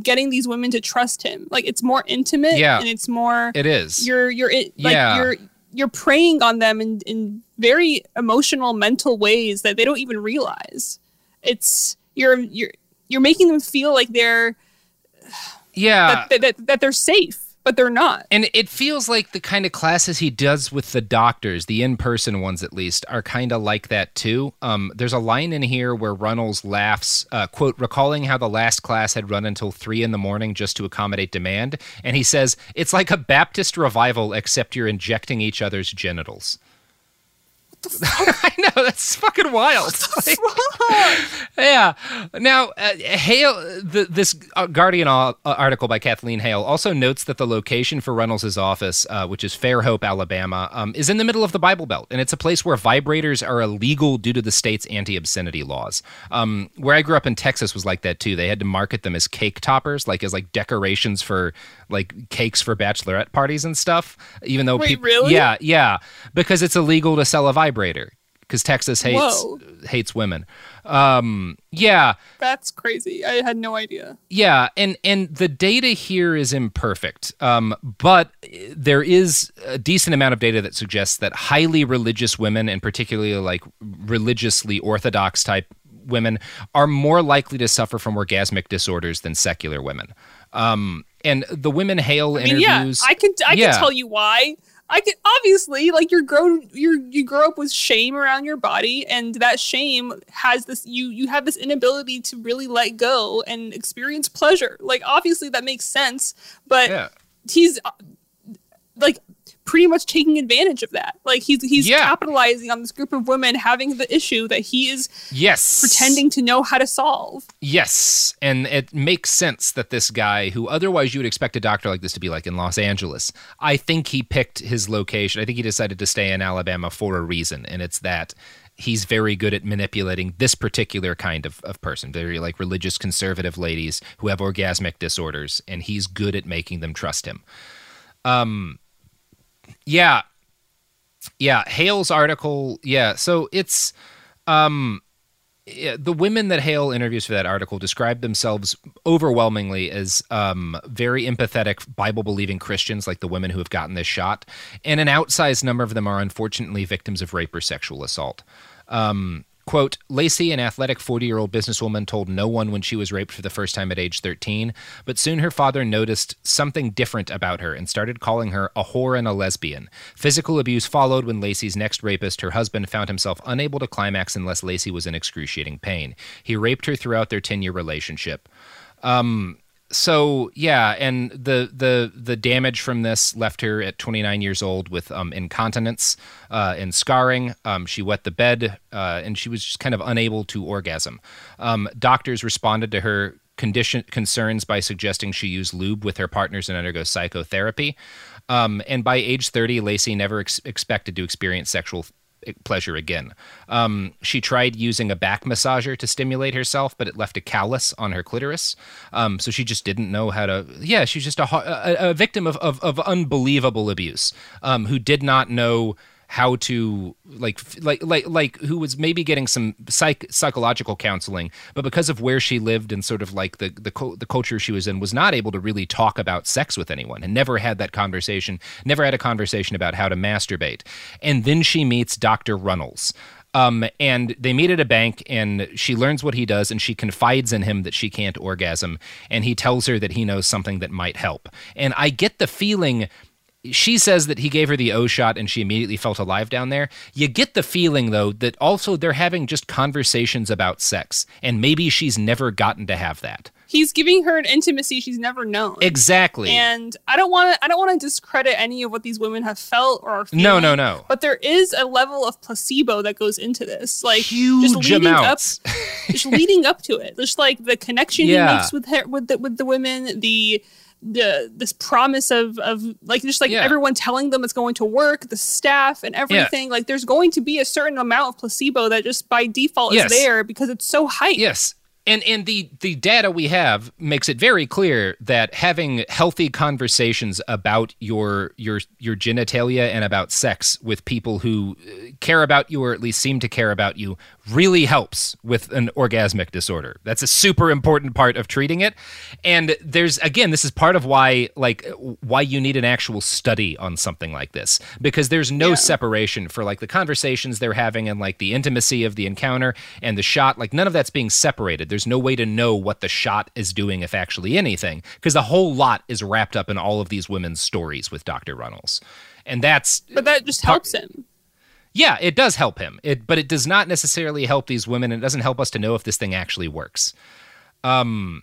getting these women to trust him. Like it's more intimate Yeah. and it's more It is. you're you're it, like Yeah. you're you're preying on them in, in very emotional mental ways that they don't even realize it's you're you're you're making them feel like they're Yeah. that, that, that they're safe but they're not And it feels like the kind of classes he does with the doctors, the in-person ones at least, are kind of like that too. Um, there's a line in here where Runels laughs, uh, quote, recalling how the last class had run until three in the morning just to accommodate demand, and he says it's like a Baptist revival except you're injecting each other's genitals. I know that's fucking wild. Like- yeah. Now, uh, Hale, the, this uh, Guardian uh, article by Kathleen Hale also notes that the location for Runels' office, uh, which is Fairhope, Alabama, um, is in the middle of the Bible Belt, and it's a place where vibrators are illegal due to the state's anti-obscenity laws. Um, where I grew up in Texas was like that too. They had to market them as cake toppers, like as like decorations for like cakes for bachelorette parties and stuff. Even though Wait, peop- really? yeah, yeah, because it's illegal to sell a vibrator because Texas hates Whoa. hates women. Um, yeah, that's crazy i had no idea yeah, and and the data here is imperfect, um, but there is a decent amount of data that suggests that highly religious women, and particularly like religiously orthodox type women, are more likely to suffer from orgasmic disorders than secular women. Um, and the women Hale i mean yeah i can i Yeah. can tell you why I can obviously like you're grown you're you grow up with shame around your body and that shame has this you you have this inability to really let go and experience pleasure. Like obviously that makes sense, but Yeah. he's uh, like pretty much taking advantage of that. Like he's he's Yeah. capitalizing on this group of women having the issue that he is Yes. pretending to know how to solve. Yes, and it makes sense that this guy, who otherwise you would expect a doctor like this to be like in Los Angeles, I think he picked his location. I think he decided to stay in Alabama for a reason, and it's that he's very good at manipulating this particular kind of, of person, very like religious conservative ladies who have orgasmic disorders, and he's good at making them trust him. Um, yeah, yeah. Hale's article, yeah. So it's um the women that Hale interviews for that article describe themselves overwhelmingly as um, very empathetic, Bible believing Christians, like the women who have gotten this shot. And an outsized number of them are unfortunately victims of rape or sexual assault. Um, quote Lacey, an athletic 40 year old businesswoman, told no one when she was raped for the first time at age 13, but soon her father noticed something different about her and started calling her a whore and a lesbian. Physical abuse followed when Lacey's next rapist, her husband, found himself unable to climax unless Lacey was in excruciating pain. He raped her throughout their 10 year relationship. Um, so yeah, and the the the damage from this left her at 29 years old with um, incontinence uh, and scarring. Um, she wet the bed, uh, and she was just kind of unable to orgasm. Um, doctors responded to her condition concerns by suggesting she use lube with her partners and undergo psychotherapy. Um, and by age 30, Lacey never ex- expected to experience sexual pleasure again. Um, she tried using a back massager to stimulate herself, but it left a callus on her clitoris. Um, so she just didn't know how to. Yeah, she's just a, a, a victim of, of, of unbelievable abuse um, who did not know how to like like like like who was maybe getting some psych psychological counseling, but because of where she lived and sort of like the the the culture she was in, was not able to really talk about sex with anyone and never had that conversation. Never had a conversation about how to masturbate. And then she meets Dr. Runels. Um, and they meet at a bank, and she learns what he does, and she confides in him that she can't orgasm, and he tells her that he knows something that might help. And I get the feeling she says that he gave her the O shot and she immediately felt alive down there. You get the feeling, though, that also they're having just conversations about sex, and maybe she's never gotten to have that. He's giving her an intimacy she's never known. Exactly. And I don't want to. I don't want to discredit any of what these women have felt or are feeling. No, no, no. But there is a level of placebo that goes into this, like huge just leading amounts. up, just leading up to it. Just like the connection Yeah. he makes with her, with the, with the women, the the this promise of of like just like Yeah. everyone telling them it's going to work, the staff and everything. Like there's going to be a certain amount of placebo that just by default Yes. is there because it's so hype. Yes. And and the the data we have makes it very clear that having healthy conversations about your your your genitalia and about sex with people who uh, care about you or at least seem to care about you really helps with an orgasmic disorder. That's a super important part of treating it. And there's again this is part of why like why you need an actual study on something like this because there's no separation for like the conversations they're having and like the intimacy of the encounter and the shot like none of that's being separated there's no way to know what the shot is doing if actually anything because the whole lot is wrapped up in all of these women's stories with Dr. Runels and that's But that just helps him. yeah, it does help him. It, but it does not necessarily help these women, and it doesn't help us to know if this thing actually works. Um,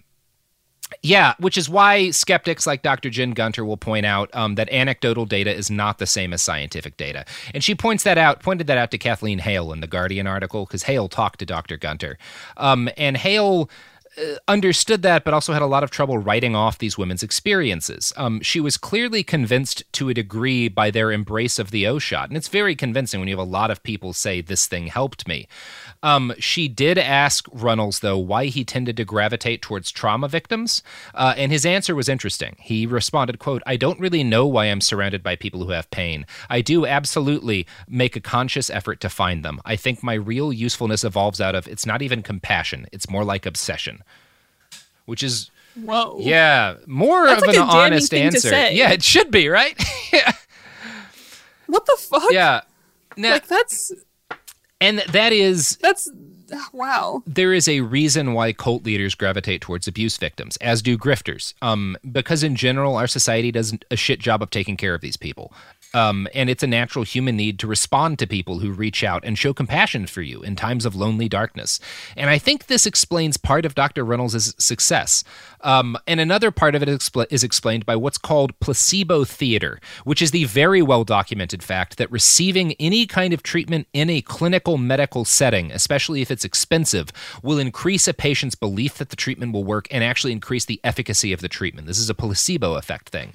yeah, which is why skeptics like Dr. Jen Gunter will point out um, that anecdotal data is not the same as scientific data, and she points that out, pointed that out to Kathleen Hale in the Guardian article because Hale talked to Dr. Gunter, um, and Hale understood that, but also had a lot of trouble writing off these women's experiences. Um, she was clearly convinced to a degree by their embrace of the O shot, and it's very convincing when you have a lot of people say this thing helped me. Um, she did ask Runels, though, why he tended to gravitate towards trauma victims, uh, and his answer was interesting. He responded, "quote I don't really know why I'm surrounded by people who have pain. I do absolutely make a conscious effort to find them. I think my real usefulness evolves out of it's not even compassion; it's more like obsession." Which is Whoa. yeah, more That's of like an honest answer. Yeah, it should be right. yeah. What the fuck? yeah, now, like that's and that is that's wow. there is a reason why cult leaders gravitate towards abuse victims, as do grifters. Um, because in general, our society does a shit job of taking care of these people. Um, and it's a natural human need to respond to people who reach out and show compassion for you in times of lonely darkness. And I think this explains part of Dr. Runels' success. Um, and another part of it expl- is explained by what's called placebo theater, which is the very well documented fact that receiving any kind of treatment in a clinical medical setting, especially if it's expensive, will increase a patient's belief that the treatment will work and actually increase the efficacy of the treatment. This is a placebo effect thing.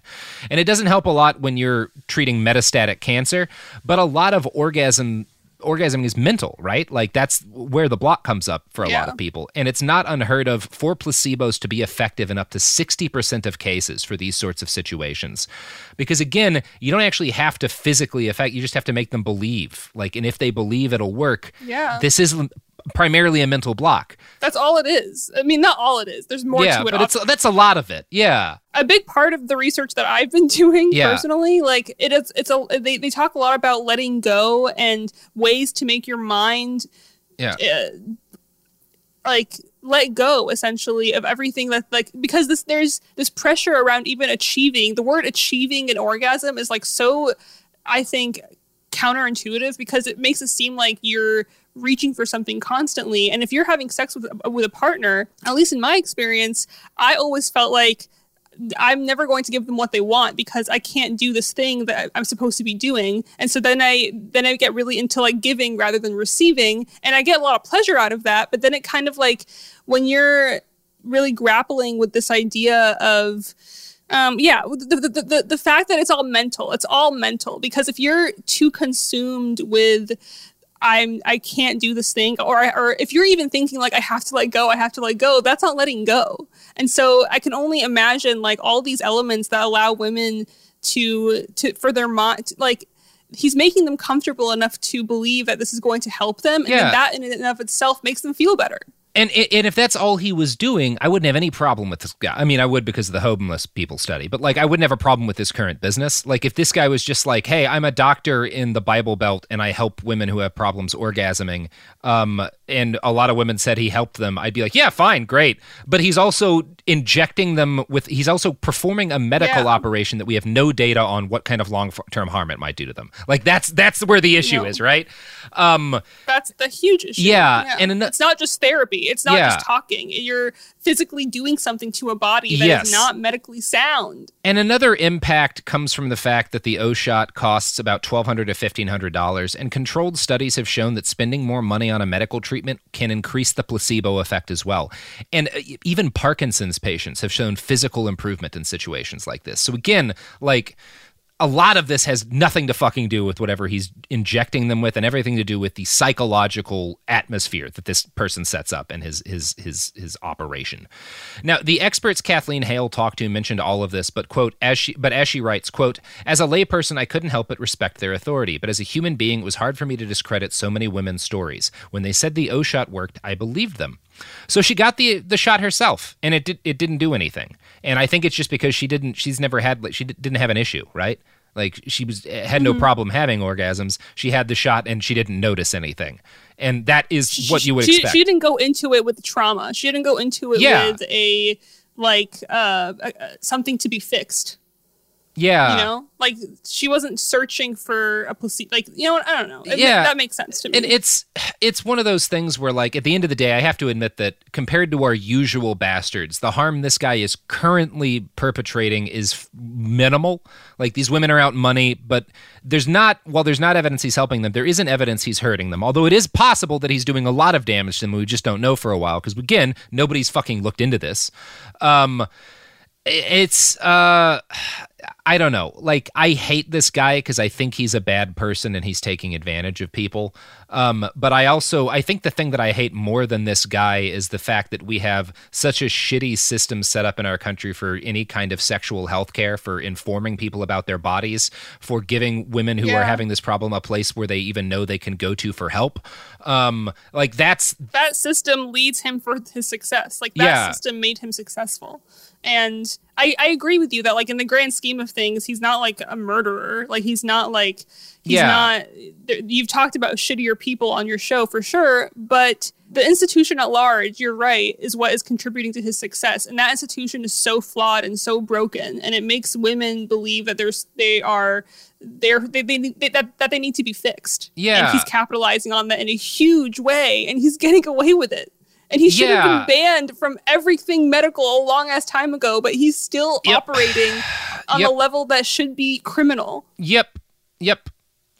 And it doesn't help a lot when you're treating metastatic cancer, but a lot of orgasm orgasm is mental, right? Like that's where the block comes up for a lot of people. And it's not unheard of for placebos to be effective in up to 60% of cases for these sorts of situations. Because again, you don't actually have to physically affect, you just have to make them believe. Like and if they believe it'll work, Yeah. this is primarily a mental block. That's all it is. I mean, not all it is. There's more yeah, to it. but it's that's a lot of it. Yeah. a big part of the research that I've been doing Yeah. personally. Like it is, it's a they, they talk a lot about letting go and ways to make your mind Yeah. uh, like let go essentially of everything that like because this there's this pressure around even achieving the word achieving an orgasm is like so I think counterintuitive because it makes it seem like you're reaching for something constantly and if you're having sex with with a partner at least in my experience I always felt like I'm never going to give them what they want because I can't do this thing that I'm supposed to be doing. And so then I then I get really into like giving rather than receiving, and I get a lot of pleasure out of that. But then it kind of like when you're really grappling with this idea of um, yeah, the, the, the, the fact that it's all mental, it's all mental because if you're too consumed with I'm I can't do this thing or or if you're even thinking like I have to let go, I have to let go, that's not letting go. And so I can only imagine like all these elements that allow women to to for their mind like he's making them comfortable enough to believe that this is going to help them, and Yeah. that in and of itself makes them feel better. And and if that's all he was doing, I wouldn't have any problem with this guy. I mean, I would because of the homeless people study, but like I wouldn't have a problem with his current business. Like if this guy was just like, "Hey, I'm a doctor in the Bible Belt and I help women who have problems orgasming," um, and a lot of women said he helped them, I'd be like, "Yeah, fine, great." But he's also injecting them with. He's also performing a medical Yeah. operation that we have no data on what kind of long term harm it might do to them. Like that's that's where the issue No. is, right? Um, That's the huge issue. Yeah, and ano- it's not just therapy. It's not Yeah. just talking. You're physically doing something to a body that is Yes. not medically sound. And another impact comes from the fact that the O shot costs about twelve hundred to fifteen hundred dollars, and controlled studies have shown that spending more money on a medical treatment can increase the placebo effect as well. And uh, even Parkinson's patients have shown physical improvement in situations like this. So again, like a lot of this has nothing to fucking do with whatever he's injecting them with and everything to do with the psychological atmosphere that this person sets up and his his his his operation. Now, the experts Kathleen Hale talked to mentioned all of this, but quote, as she but as she writes, quote, as a layperson, I couldn't help but respect their authority, but as a human being, it was hard for me to discredit so many women's stories. When they said the O shot worked, I believed them. So she got the the shot herself, and it did it didn't do anything. And I think it's just because she didn't she's never had she didn't have an issue, right? Like she was had no Mhm. problem having orgasms. She had the shot and she didn't notice anything, and that is what you would she, expect. She didn't go into it with trauma. She didn't go into it Yeah. with a like uh, uh, something to be fixed. Yeah, you know, like she wasn't searching for a placebo. Like you know, what? I don't know. It- Yeah. that makes sense to me. and it's it's one of those things where like at the end of the day i have to admit that compared to our usual bastards the harm this guy is currently perpetrating is minimal like these women are out money but there's not while there's not evidence he's helping them there isn't evidence he's hurting them although it is possible that he's doing a lot of damage to them we just don't know for a while because again nobody's fucking looked into this um it's uh I don't know. Like I hate this guy because I think he's a bad person and he's taking advantage of people. Um, but I also I think the thing that I hate more than this guy is the fact that we have such a shitty system set up in our country for any kind of sexual health care, for informing people about their bodies, for giving women who are having this problem a place where they even know they can go to for help. Um, like that's that system leads him for his success. Like that Yeah. system made him successful. And I, I agree with you that like in the grand scheme of things, he's not like a murderer. Like he's not like he's Yeah. not you've talked about shittier people on your show for sure, but the institution at large, you're right, is what is contributing to his success. And that institution is so flawed and so broken and it makes women believe that there's they are they're they, they, they that, that they need to be fixed. Yeah. And he's capitalizing on that in a huge way and he's getting away with it. And he should Yeah. have been banned from everything medical a long ass time ago, but he's still operating on Yep. a level that should be criminal. Yep. Yep.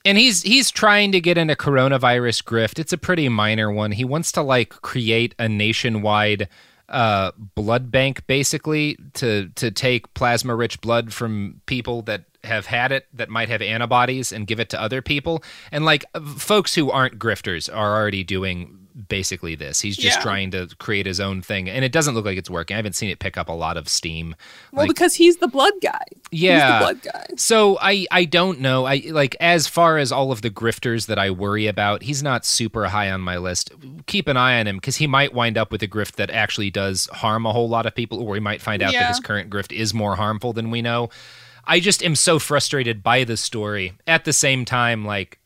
And he's he's trying to get in a coronavirus grift. It's a pretty minor one. He wants to like create a nationwide uh blood bank basically to to take plasma rich blood from people that have had it that might have antibodies and give it to other people. And like folks who aren't grifters are already doing basically this. He's just Yeah. trying to create his own thing and it doesn't look like it's working. I haven't seen it pick up a lot of steam. Well, Like- because he's the blood guy. yeah. He's the blood guy. So I I don't know. I like as far as all of the grifters that I worry about, he's not super high on my list. Keep an eye on him because he might wind up with a grift that actually does harm a whole lot of people, or we might find out that his current grift is more harmful than we know. I just am so frustrated by the story. At the same time, like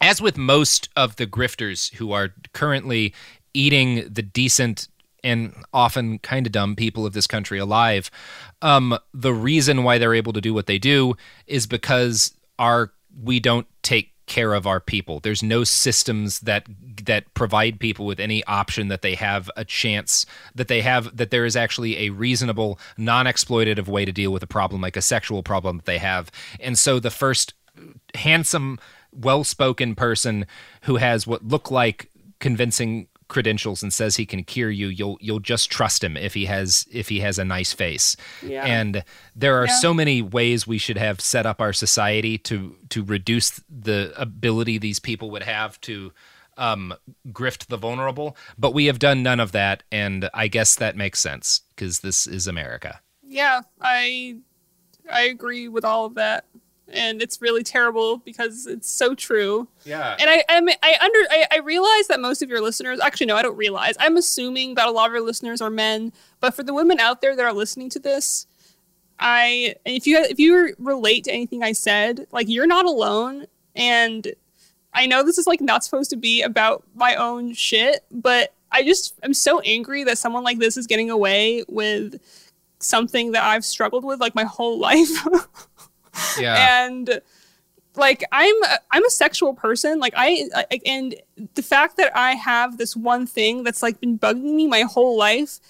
as with most of the grifters who are currently eating the decent and often kind of dumb people of this country alive, um, the reason why they're able to do what they do is because our we don't take care of our people. There's no systems that that provide people with any option that they have a chance that they have that there is actually a reasonable non-exploitative way to deal with a problem like a sexual problem that they have. And so the first handsome, well spoken person who has what look like convincing credentials and says he can cure you, you'll you'll just trust him if he has if he has a nice face. Yeah. And there are Yeah. so many ways we should have set up our society to to reduce the ability these people would have to um, grift the vulnerable, but we have done none of that, and I guess that makes sense because this is America. Yeah, I I agree with all of that. And it's really terrible because it's so true. Yeah. And I I'm, I under I, I realize that most of your listeners actually no I don't realize I'm assuming that a lot of your listeners are men, but for the women out there that are listening to this, I if you if you relate to anything I said, like you're not alone, and I know this is like not supposed to be about my own shit, but I just I'm so angry that someone like this is getting away with something that I've struggled with like my whole life. Yeah. and like I'm I'm a sexual person. Like I, I and the fact that I have this one thing that's like been bugging me my whole life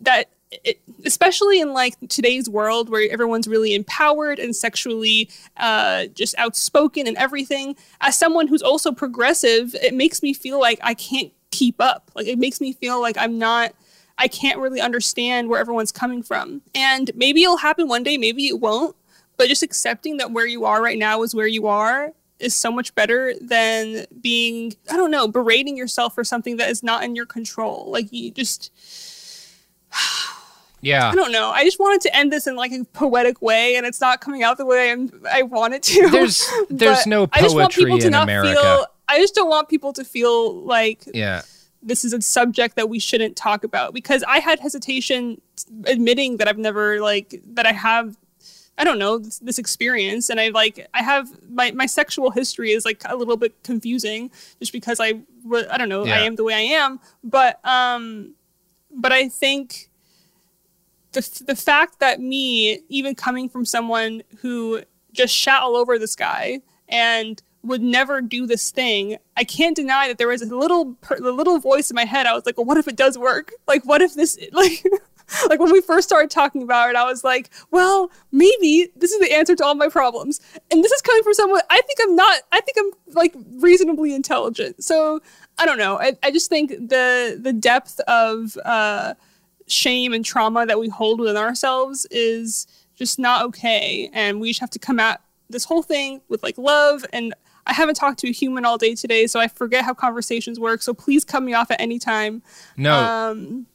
that it, especially in like today's world where everyone's really empowered and sexually uh, just outspoken and everything as someone who's also progressive it makes me feel like i can't keep up. Like it makes me feel like i'm not i can't really understand where everyone's coming from. And maybe it'll happen one day maybe it won't but just accepting that where you are right now is where you are is so much better than being i don't know berating yourself for something that is not in your control like you just Yeah. I don't know. I just wanted to end this in like a poetic way, and it's not coming out the way I'm, I want it to. There's there's no I just want people poetry to in not America. feel. I just don't want people to feel like yeah. this is a subject that we shouldn't talk about because I had hesitation admitting that I've never like that I have. I don't know this, this experience, and I like I have my my sexual history is like a little bit confusing just because I I don't know I am the way I am, but um, but I think the the fact that me even coming from someone who just shat all over this guy and would never do this thing i can't deny that there was a little per, the little voice in my head. I was like well what if it does work? Like what if this like like when we first started talking about it i was like well maybe this is the answer to all my problems and this is coming from someone i think i'm not i think i'm like reasonably intelligent so i don't know i, I just think the the depth of uh shame and trauma that we hold within ourselves is just not okay and we just have to come at this whole thing with like love and I haven't talked to a human all day today, so I forget how conversations work. So please cut me off at any time. No. Um,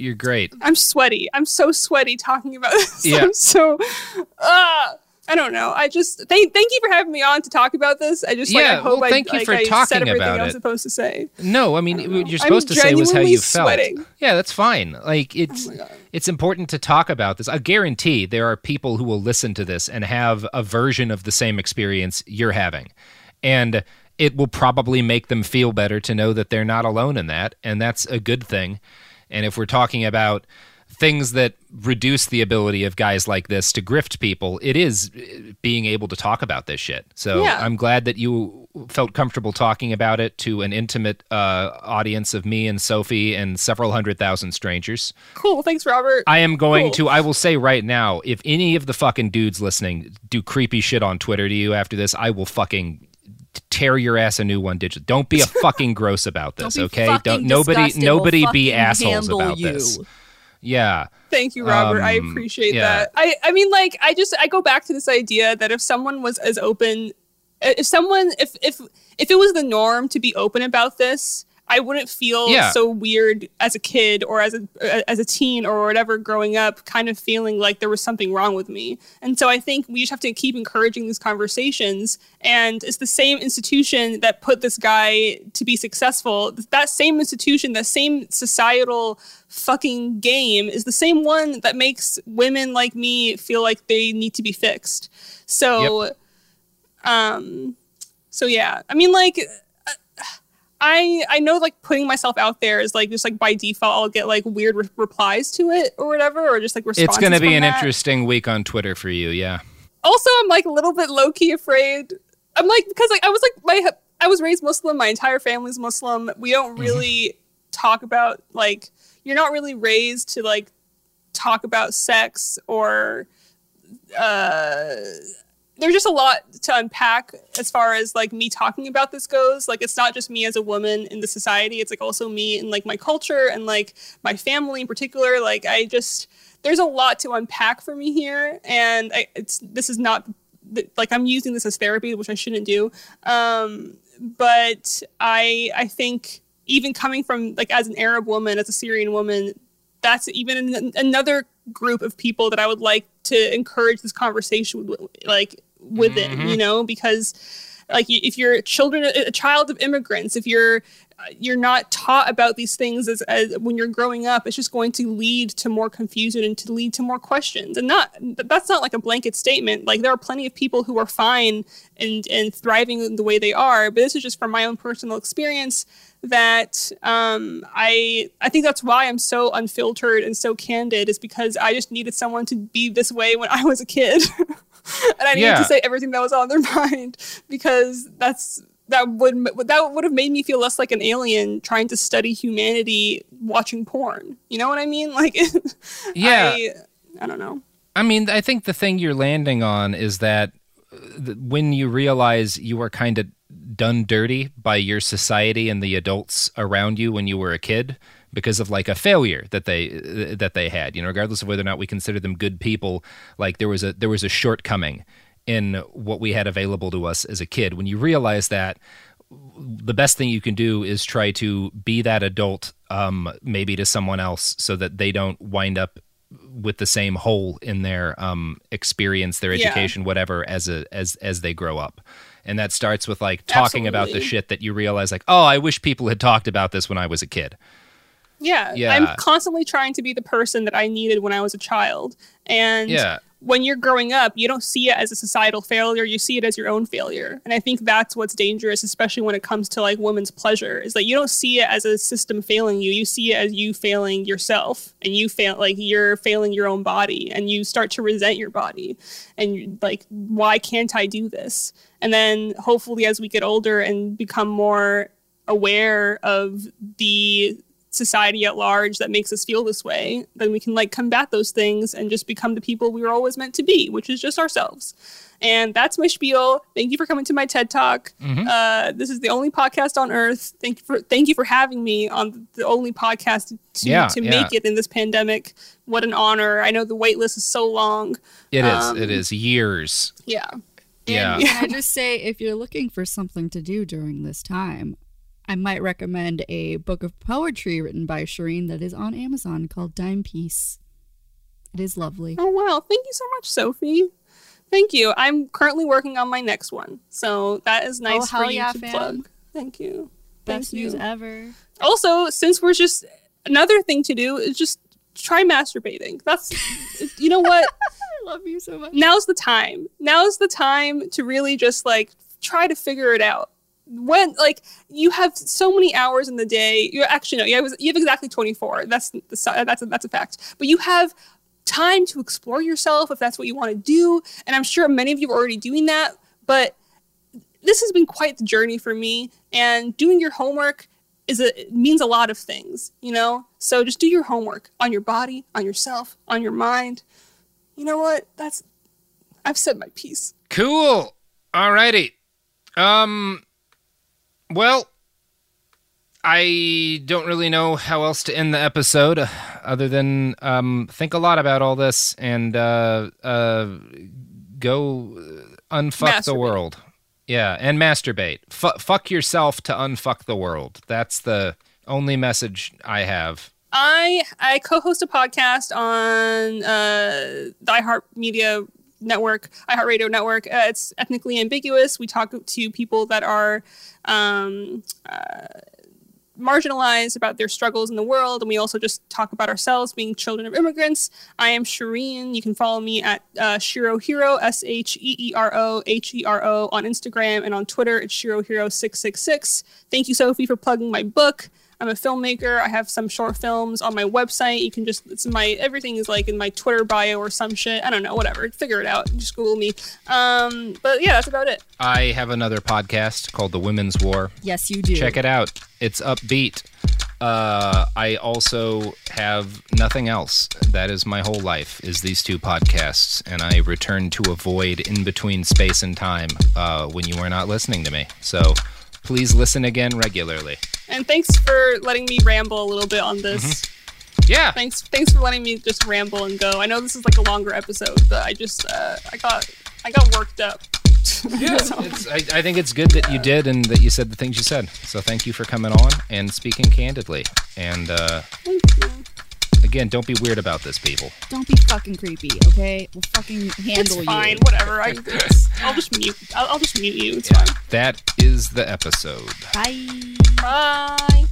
You're great. I'm sweaty. I'm so sweaty talking about this. Yeah. I'm so. Uh, I don't know. I just thank thank you for having me on to talk about this. I just like I Yeah, hope well, I, thank you like, for I talking said everything about I was it. supposed to say. No, I mean what you're I'm supposed to say was how you felt. sweating. Oh Yeah, that's fine. Like it's it's important to talk about this. I guarantee there are people who will listen to this and have a version of the same experience you're having. And it will probably make them feel better to know that they're not alone in that, and that's a good thing. And if we're talking about things that reduce the ability of guys like this to grift people, it is uh, being able to talk about this shit. So Yeah. I'm glad that you felt comfortable talking about it to an intimate uh, audience of me and Sophie and several hundred thousand strangers. Cool. Thanks, Robert. I am going Cool. to, I will say right now, if any of the fucking dudes listening do creepy shit on Twitter to you after this, I will fucking tear your ass a new one digit. Don't be a fucking gross about this, Don't okay? Don't nobody. We'll nobody be assholes about you. this. Yeah. Thank you, Robert. I Um, appreciate yeah. that. I, I mean, like, I just I go back to this idea that if someone was as open, if someone if if if it was the norm to be open about this, I wouldn't feel Yeah. so weird as a kid or as a as a teen or whatever growing up, kind of feeling like there was something wrong with me. And so I think we just have to keep encouraging these conversations. And it's the same institution that put this guy to be successful. That same institution, that same societal fucking game is the same one that makes women like me feel like they need to be fixed. So, um, so yeah, I mean, like, I I know like putting myself out there is like just like by default I'll get like weird re- replies to it or whatever or just like responses. It's going to be an that. interesting week on Twitter for you, yeah. Also, I'm like a little bit low key afraid. I'm like because like I was like my I was raised Muslim. My entire family's Muslim. We don't Mm-hmm. really talk about like you're not really raised to like talk about sex or uh there's just a lot to unpack as far as like me talking about this goes. Like it's not just me as a woman in the society. It's like also me and like my culture and like my family in particular. Like i just there's a lot to unpack for me here. And I, it's this is not like i'm using this as therapy which i shouldn't do. Um but i i think even coming from like as an arab woman as a syrian woman that's even an, another group of people that I would like to encourage this conversation with, like with it, you know, because like if you're children, a child of immigrants, if you're uh, you're not taught about these things as, as when you're growing up, it's just going to lead to more confusion and to lead to more questions. And not that's not like a blanket statement. Like there are plenty of people who are fine and and thriving the way they are, but this is just from my own personal experience that um, I I think that's why I'm so unfiltered and so candid is because I just needed someone to be this way when I was a kid. and I needed Yeah. to say everything that was on their mind because that's that would that would have made me feel less like an alien trying to study humanity watching porn. You know what I mean? Like, Yeah. I, I don't know. I mean, I think the thing you're landing on is that uh, when you realize you were kind of done dirty by your society and the adults around you when you were a kid because of like a failure that they that they had, you know, regardless of whether or not we consider them good people, like there was a there was a shortcoming in what we had available to us as a kid. When you realize that the best thing you can do is try to be that adult um, maybe to someone else so that they don't wind up with the same hole in their um, experience their Yeah. education whatever as a as as they grow up and that starts with like talking about the shit that you realize like oh i wish people had talked about this when i was a kid Yeah, Yeah. I'm constantly trying to be the person that I needed when I was a child. And Yeah. when you're growing up, you don't see it as a societal failure, you see it as your own failure. And I think that's what's dangerous, especially when it comes to like women's pleasure, is that you don't see it as a system failing you. You see it as you failing yourself and you fail like you're failing your own body and you start to resent your body. And like, why can't I do this? And then hopefully as we get older and become more aware of the society at large that makes us feel this way, then we can like combat those things and just become the people we were always meant to be, which is just ourselves. And that's my spiel. Thank you for coming to my TED Talk. Mm-hmm. Uh, this is the only podcast on earth. Thank you for thank you for having me on the only podcast to, Yeah, to yeah. make it in this pandemic. What an honor! I know the wait list is so long. It is. Um, it is years Yeah. yeah can I just say, if you're looking for something to do during this time, I might recommend a book of poetry written by Shereen that is on Amazon called Dime Piece. It is lovely. Oh wow! Thank you so much, Sophie. Thank you. I'm currently working on my next one, so that is nice Oh, for you yeah, to fam. plug. Thank you. Best Thank news you. ever. Also, since we're just another thing to do is just try masturbating. That's you know what? I love you so much. Now's the time. Now's the time to really just like try to figure it out. When like you have so many hours in the day, you actually no, you have, you have exactly 24. That's that's a, that's a fact. But you have time to explore yourself if that's what you want to do, and I'm sure many of you are already doing that. But this has been quite the journey for me, and doing your homework is a means a lot of things, you know. So just do your homework on your body, on yourself, on your mind. You know what? That's I've said my piece. Cool. Alrighty. Um. Well, I don't really know how else to end the episode, uh, other than um, think a lot about all this and uh, uh, go uh, unfuck the world. Yeah, and masturbate. Fu fuck yourself to unfuck the world. That's the only message I have. I I co-host a podcast on uh, the iHeartMedia network, iHeartRadio network. Uh, it's ethnically ambiguous. We talk to people that are um, uh, marginalized about their struggles in the world, and we also just talk about ourselves being children of immigrants. I am Shereen. You can follow me at uh, Sheero Hero, S H E E R O H E R O, on Instagram and on Twitter. It's Sheero Hero six six six. Thank you, Sophie, for plugging my book. I'm a filmmaker. I have some short films on my website. You can just it's my everything is like in my Twitter bio or some shit. I don't know, whatever. Figure it out. Just Google me. Um, but yeah, that's about it. I have another podcast called The Women's War. Yes, you do. Check it out. It's upbeat. Uh, I also have nothing else. That is my whole life. Is these two podcasts, and I return to a void in between space and time uh, when you are not listening to me. So please listen again regularly. And thanks for letting me ramble a little bit on this. Yeah. Thanks thanks for letting me just ramble and go. I know this is like a longer episode, but I just uh, I got I got worked up. Yeah, it's, I, I think it's good that you did and that you said the things you said. So thank you for coming on and speaking candidly. And uh, Again, don't be weird about this, people. Don't be fucking creepy, okay? We'll fucking handle It's fine. you. Whatever. I, I'll just mute. I'll, I'll just mute you. It's fine. That is the episode. Bye. Bye.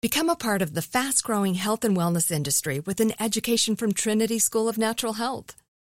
Become a part of the fast growing health and wellness industry with an education from Trinity School of Natural Health.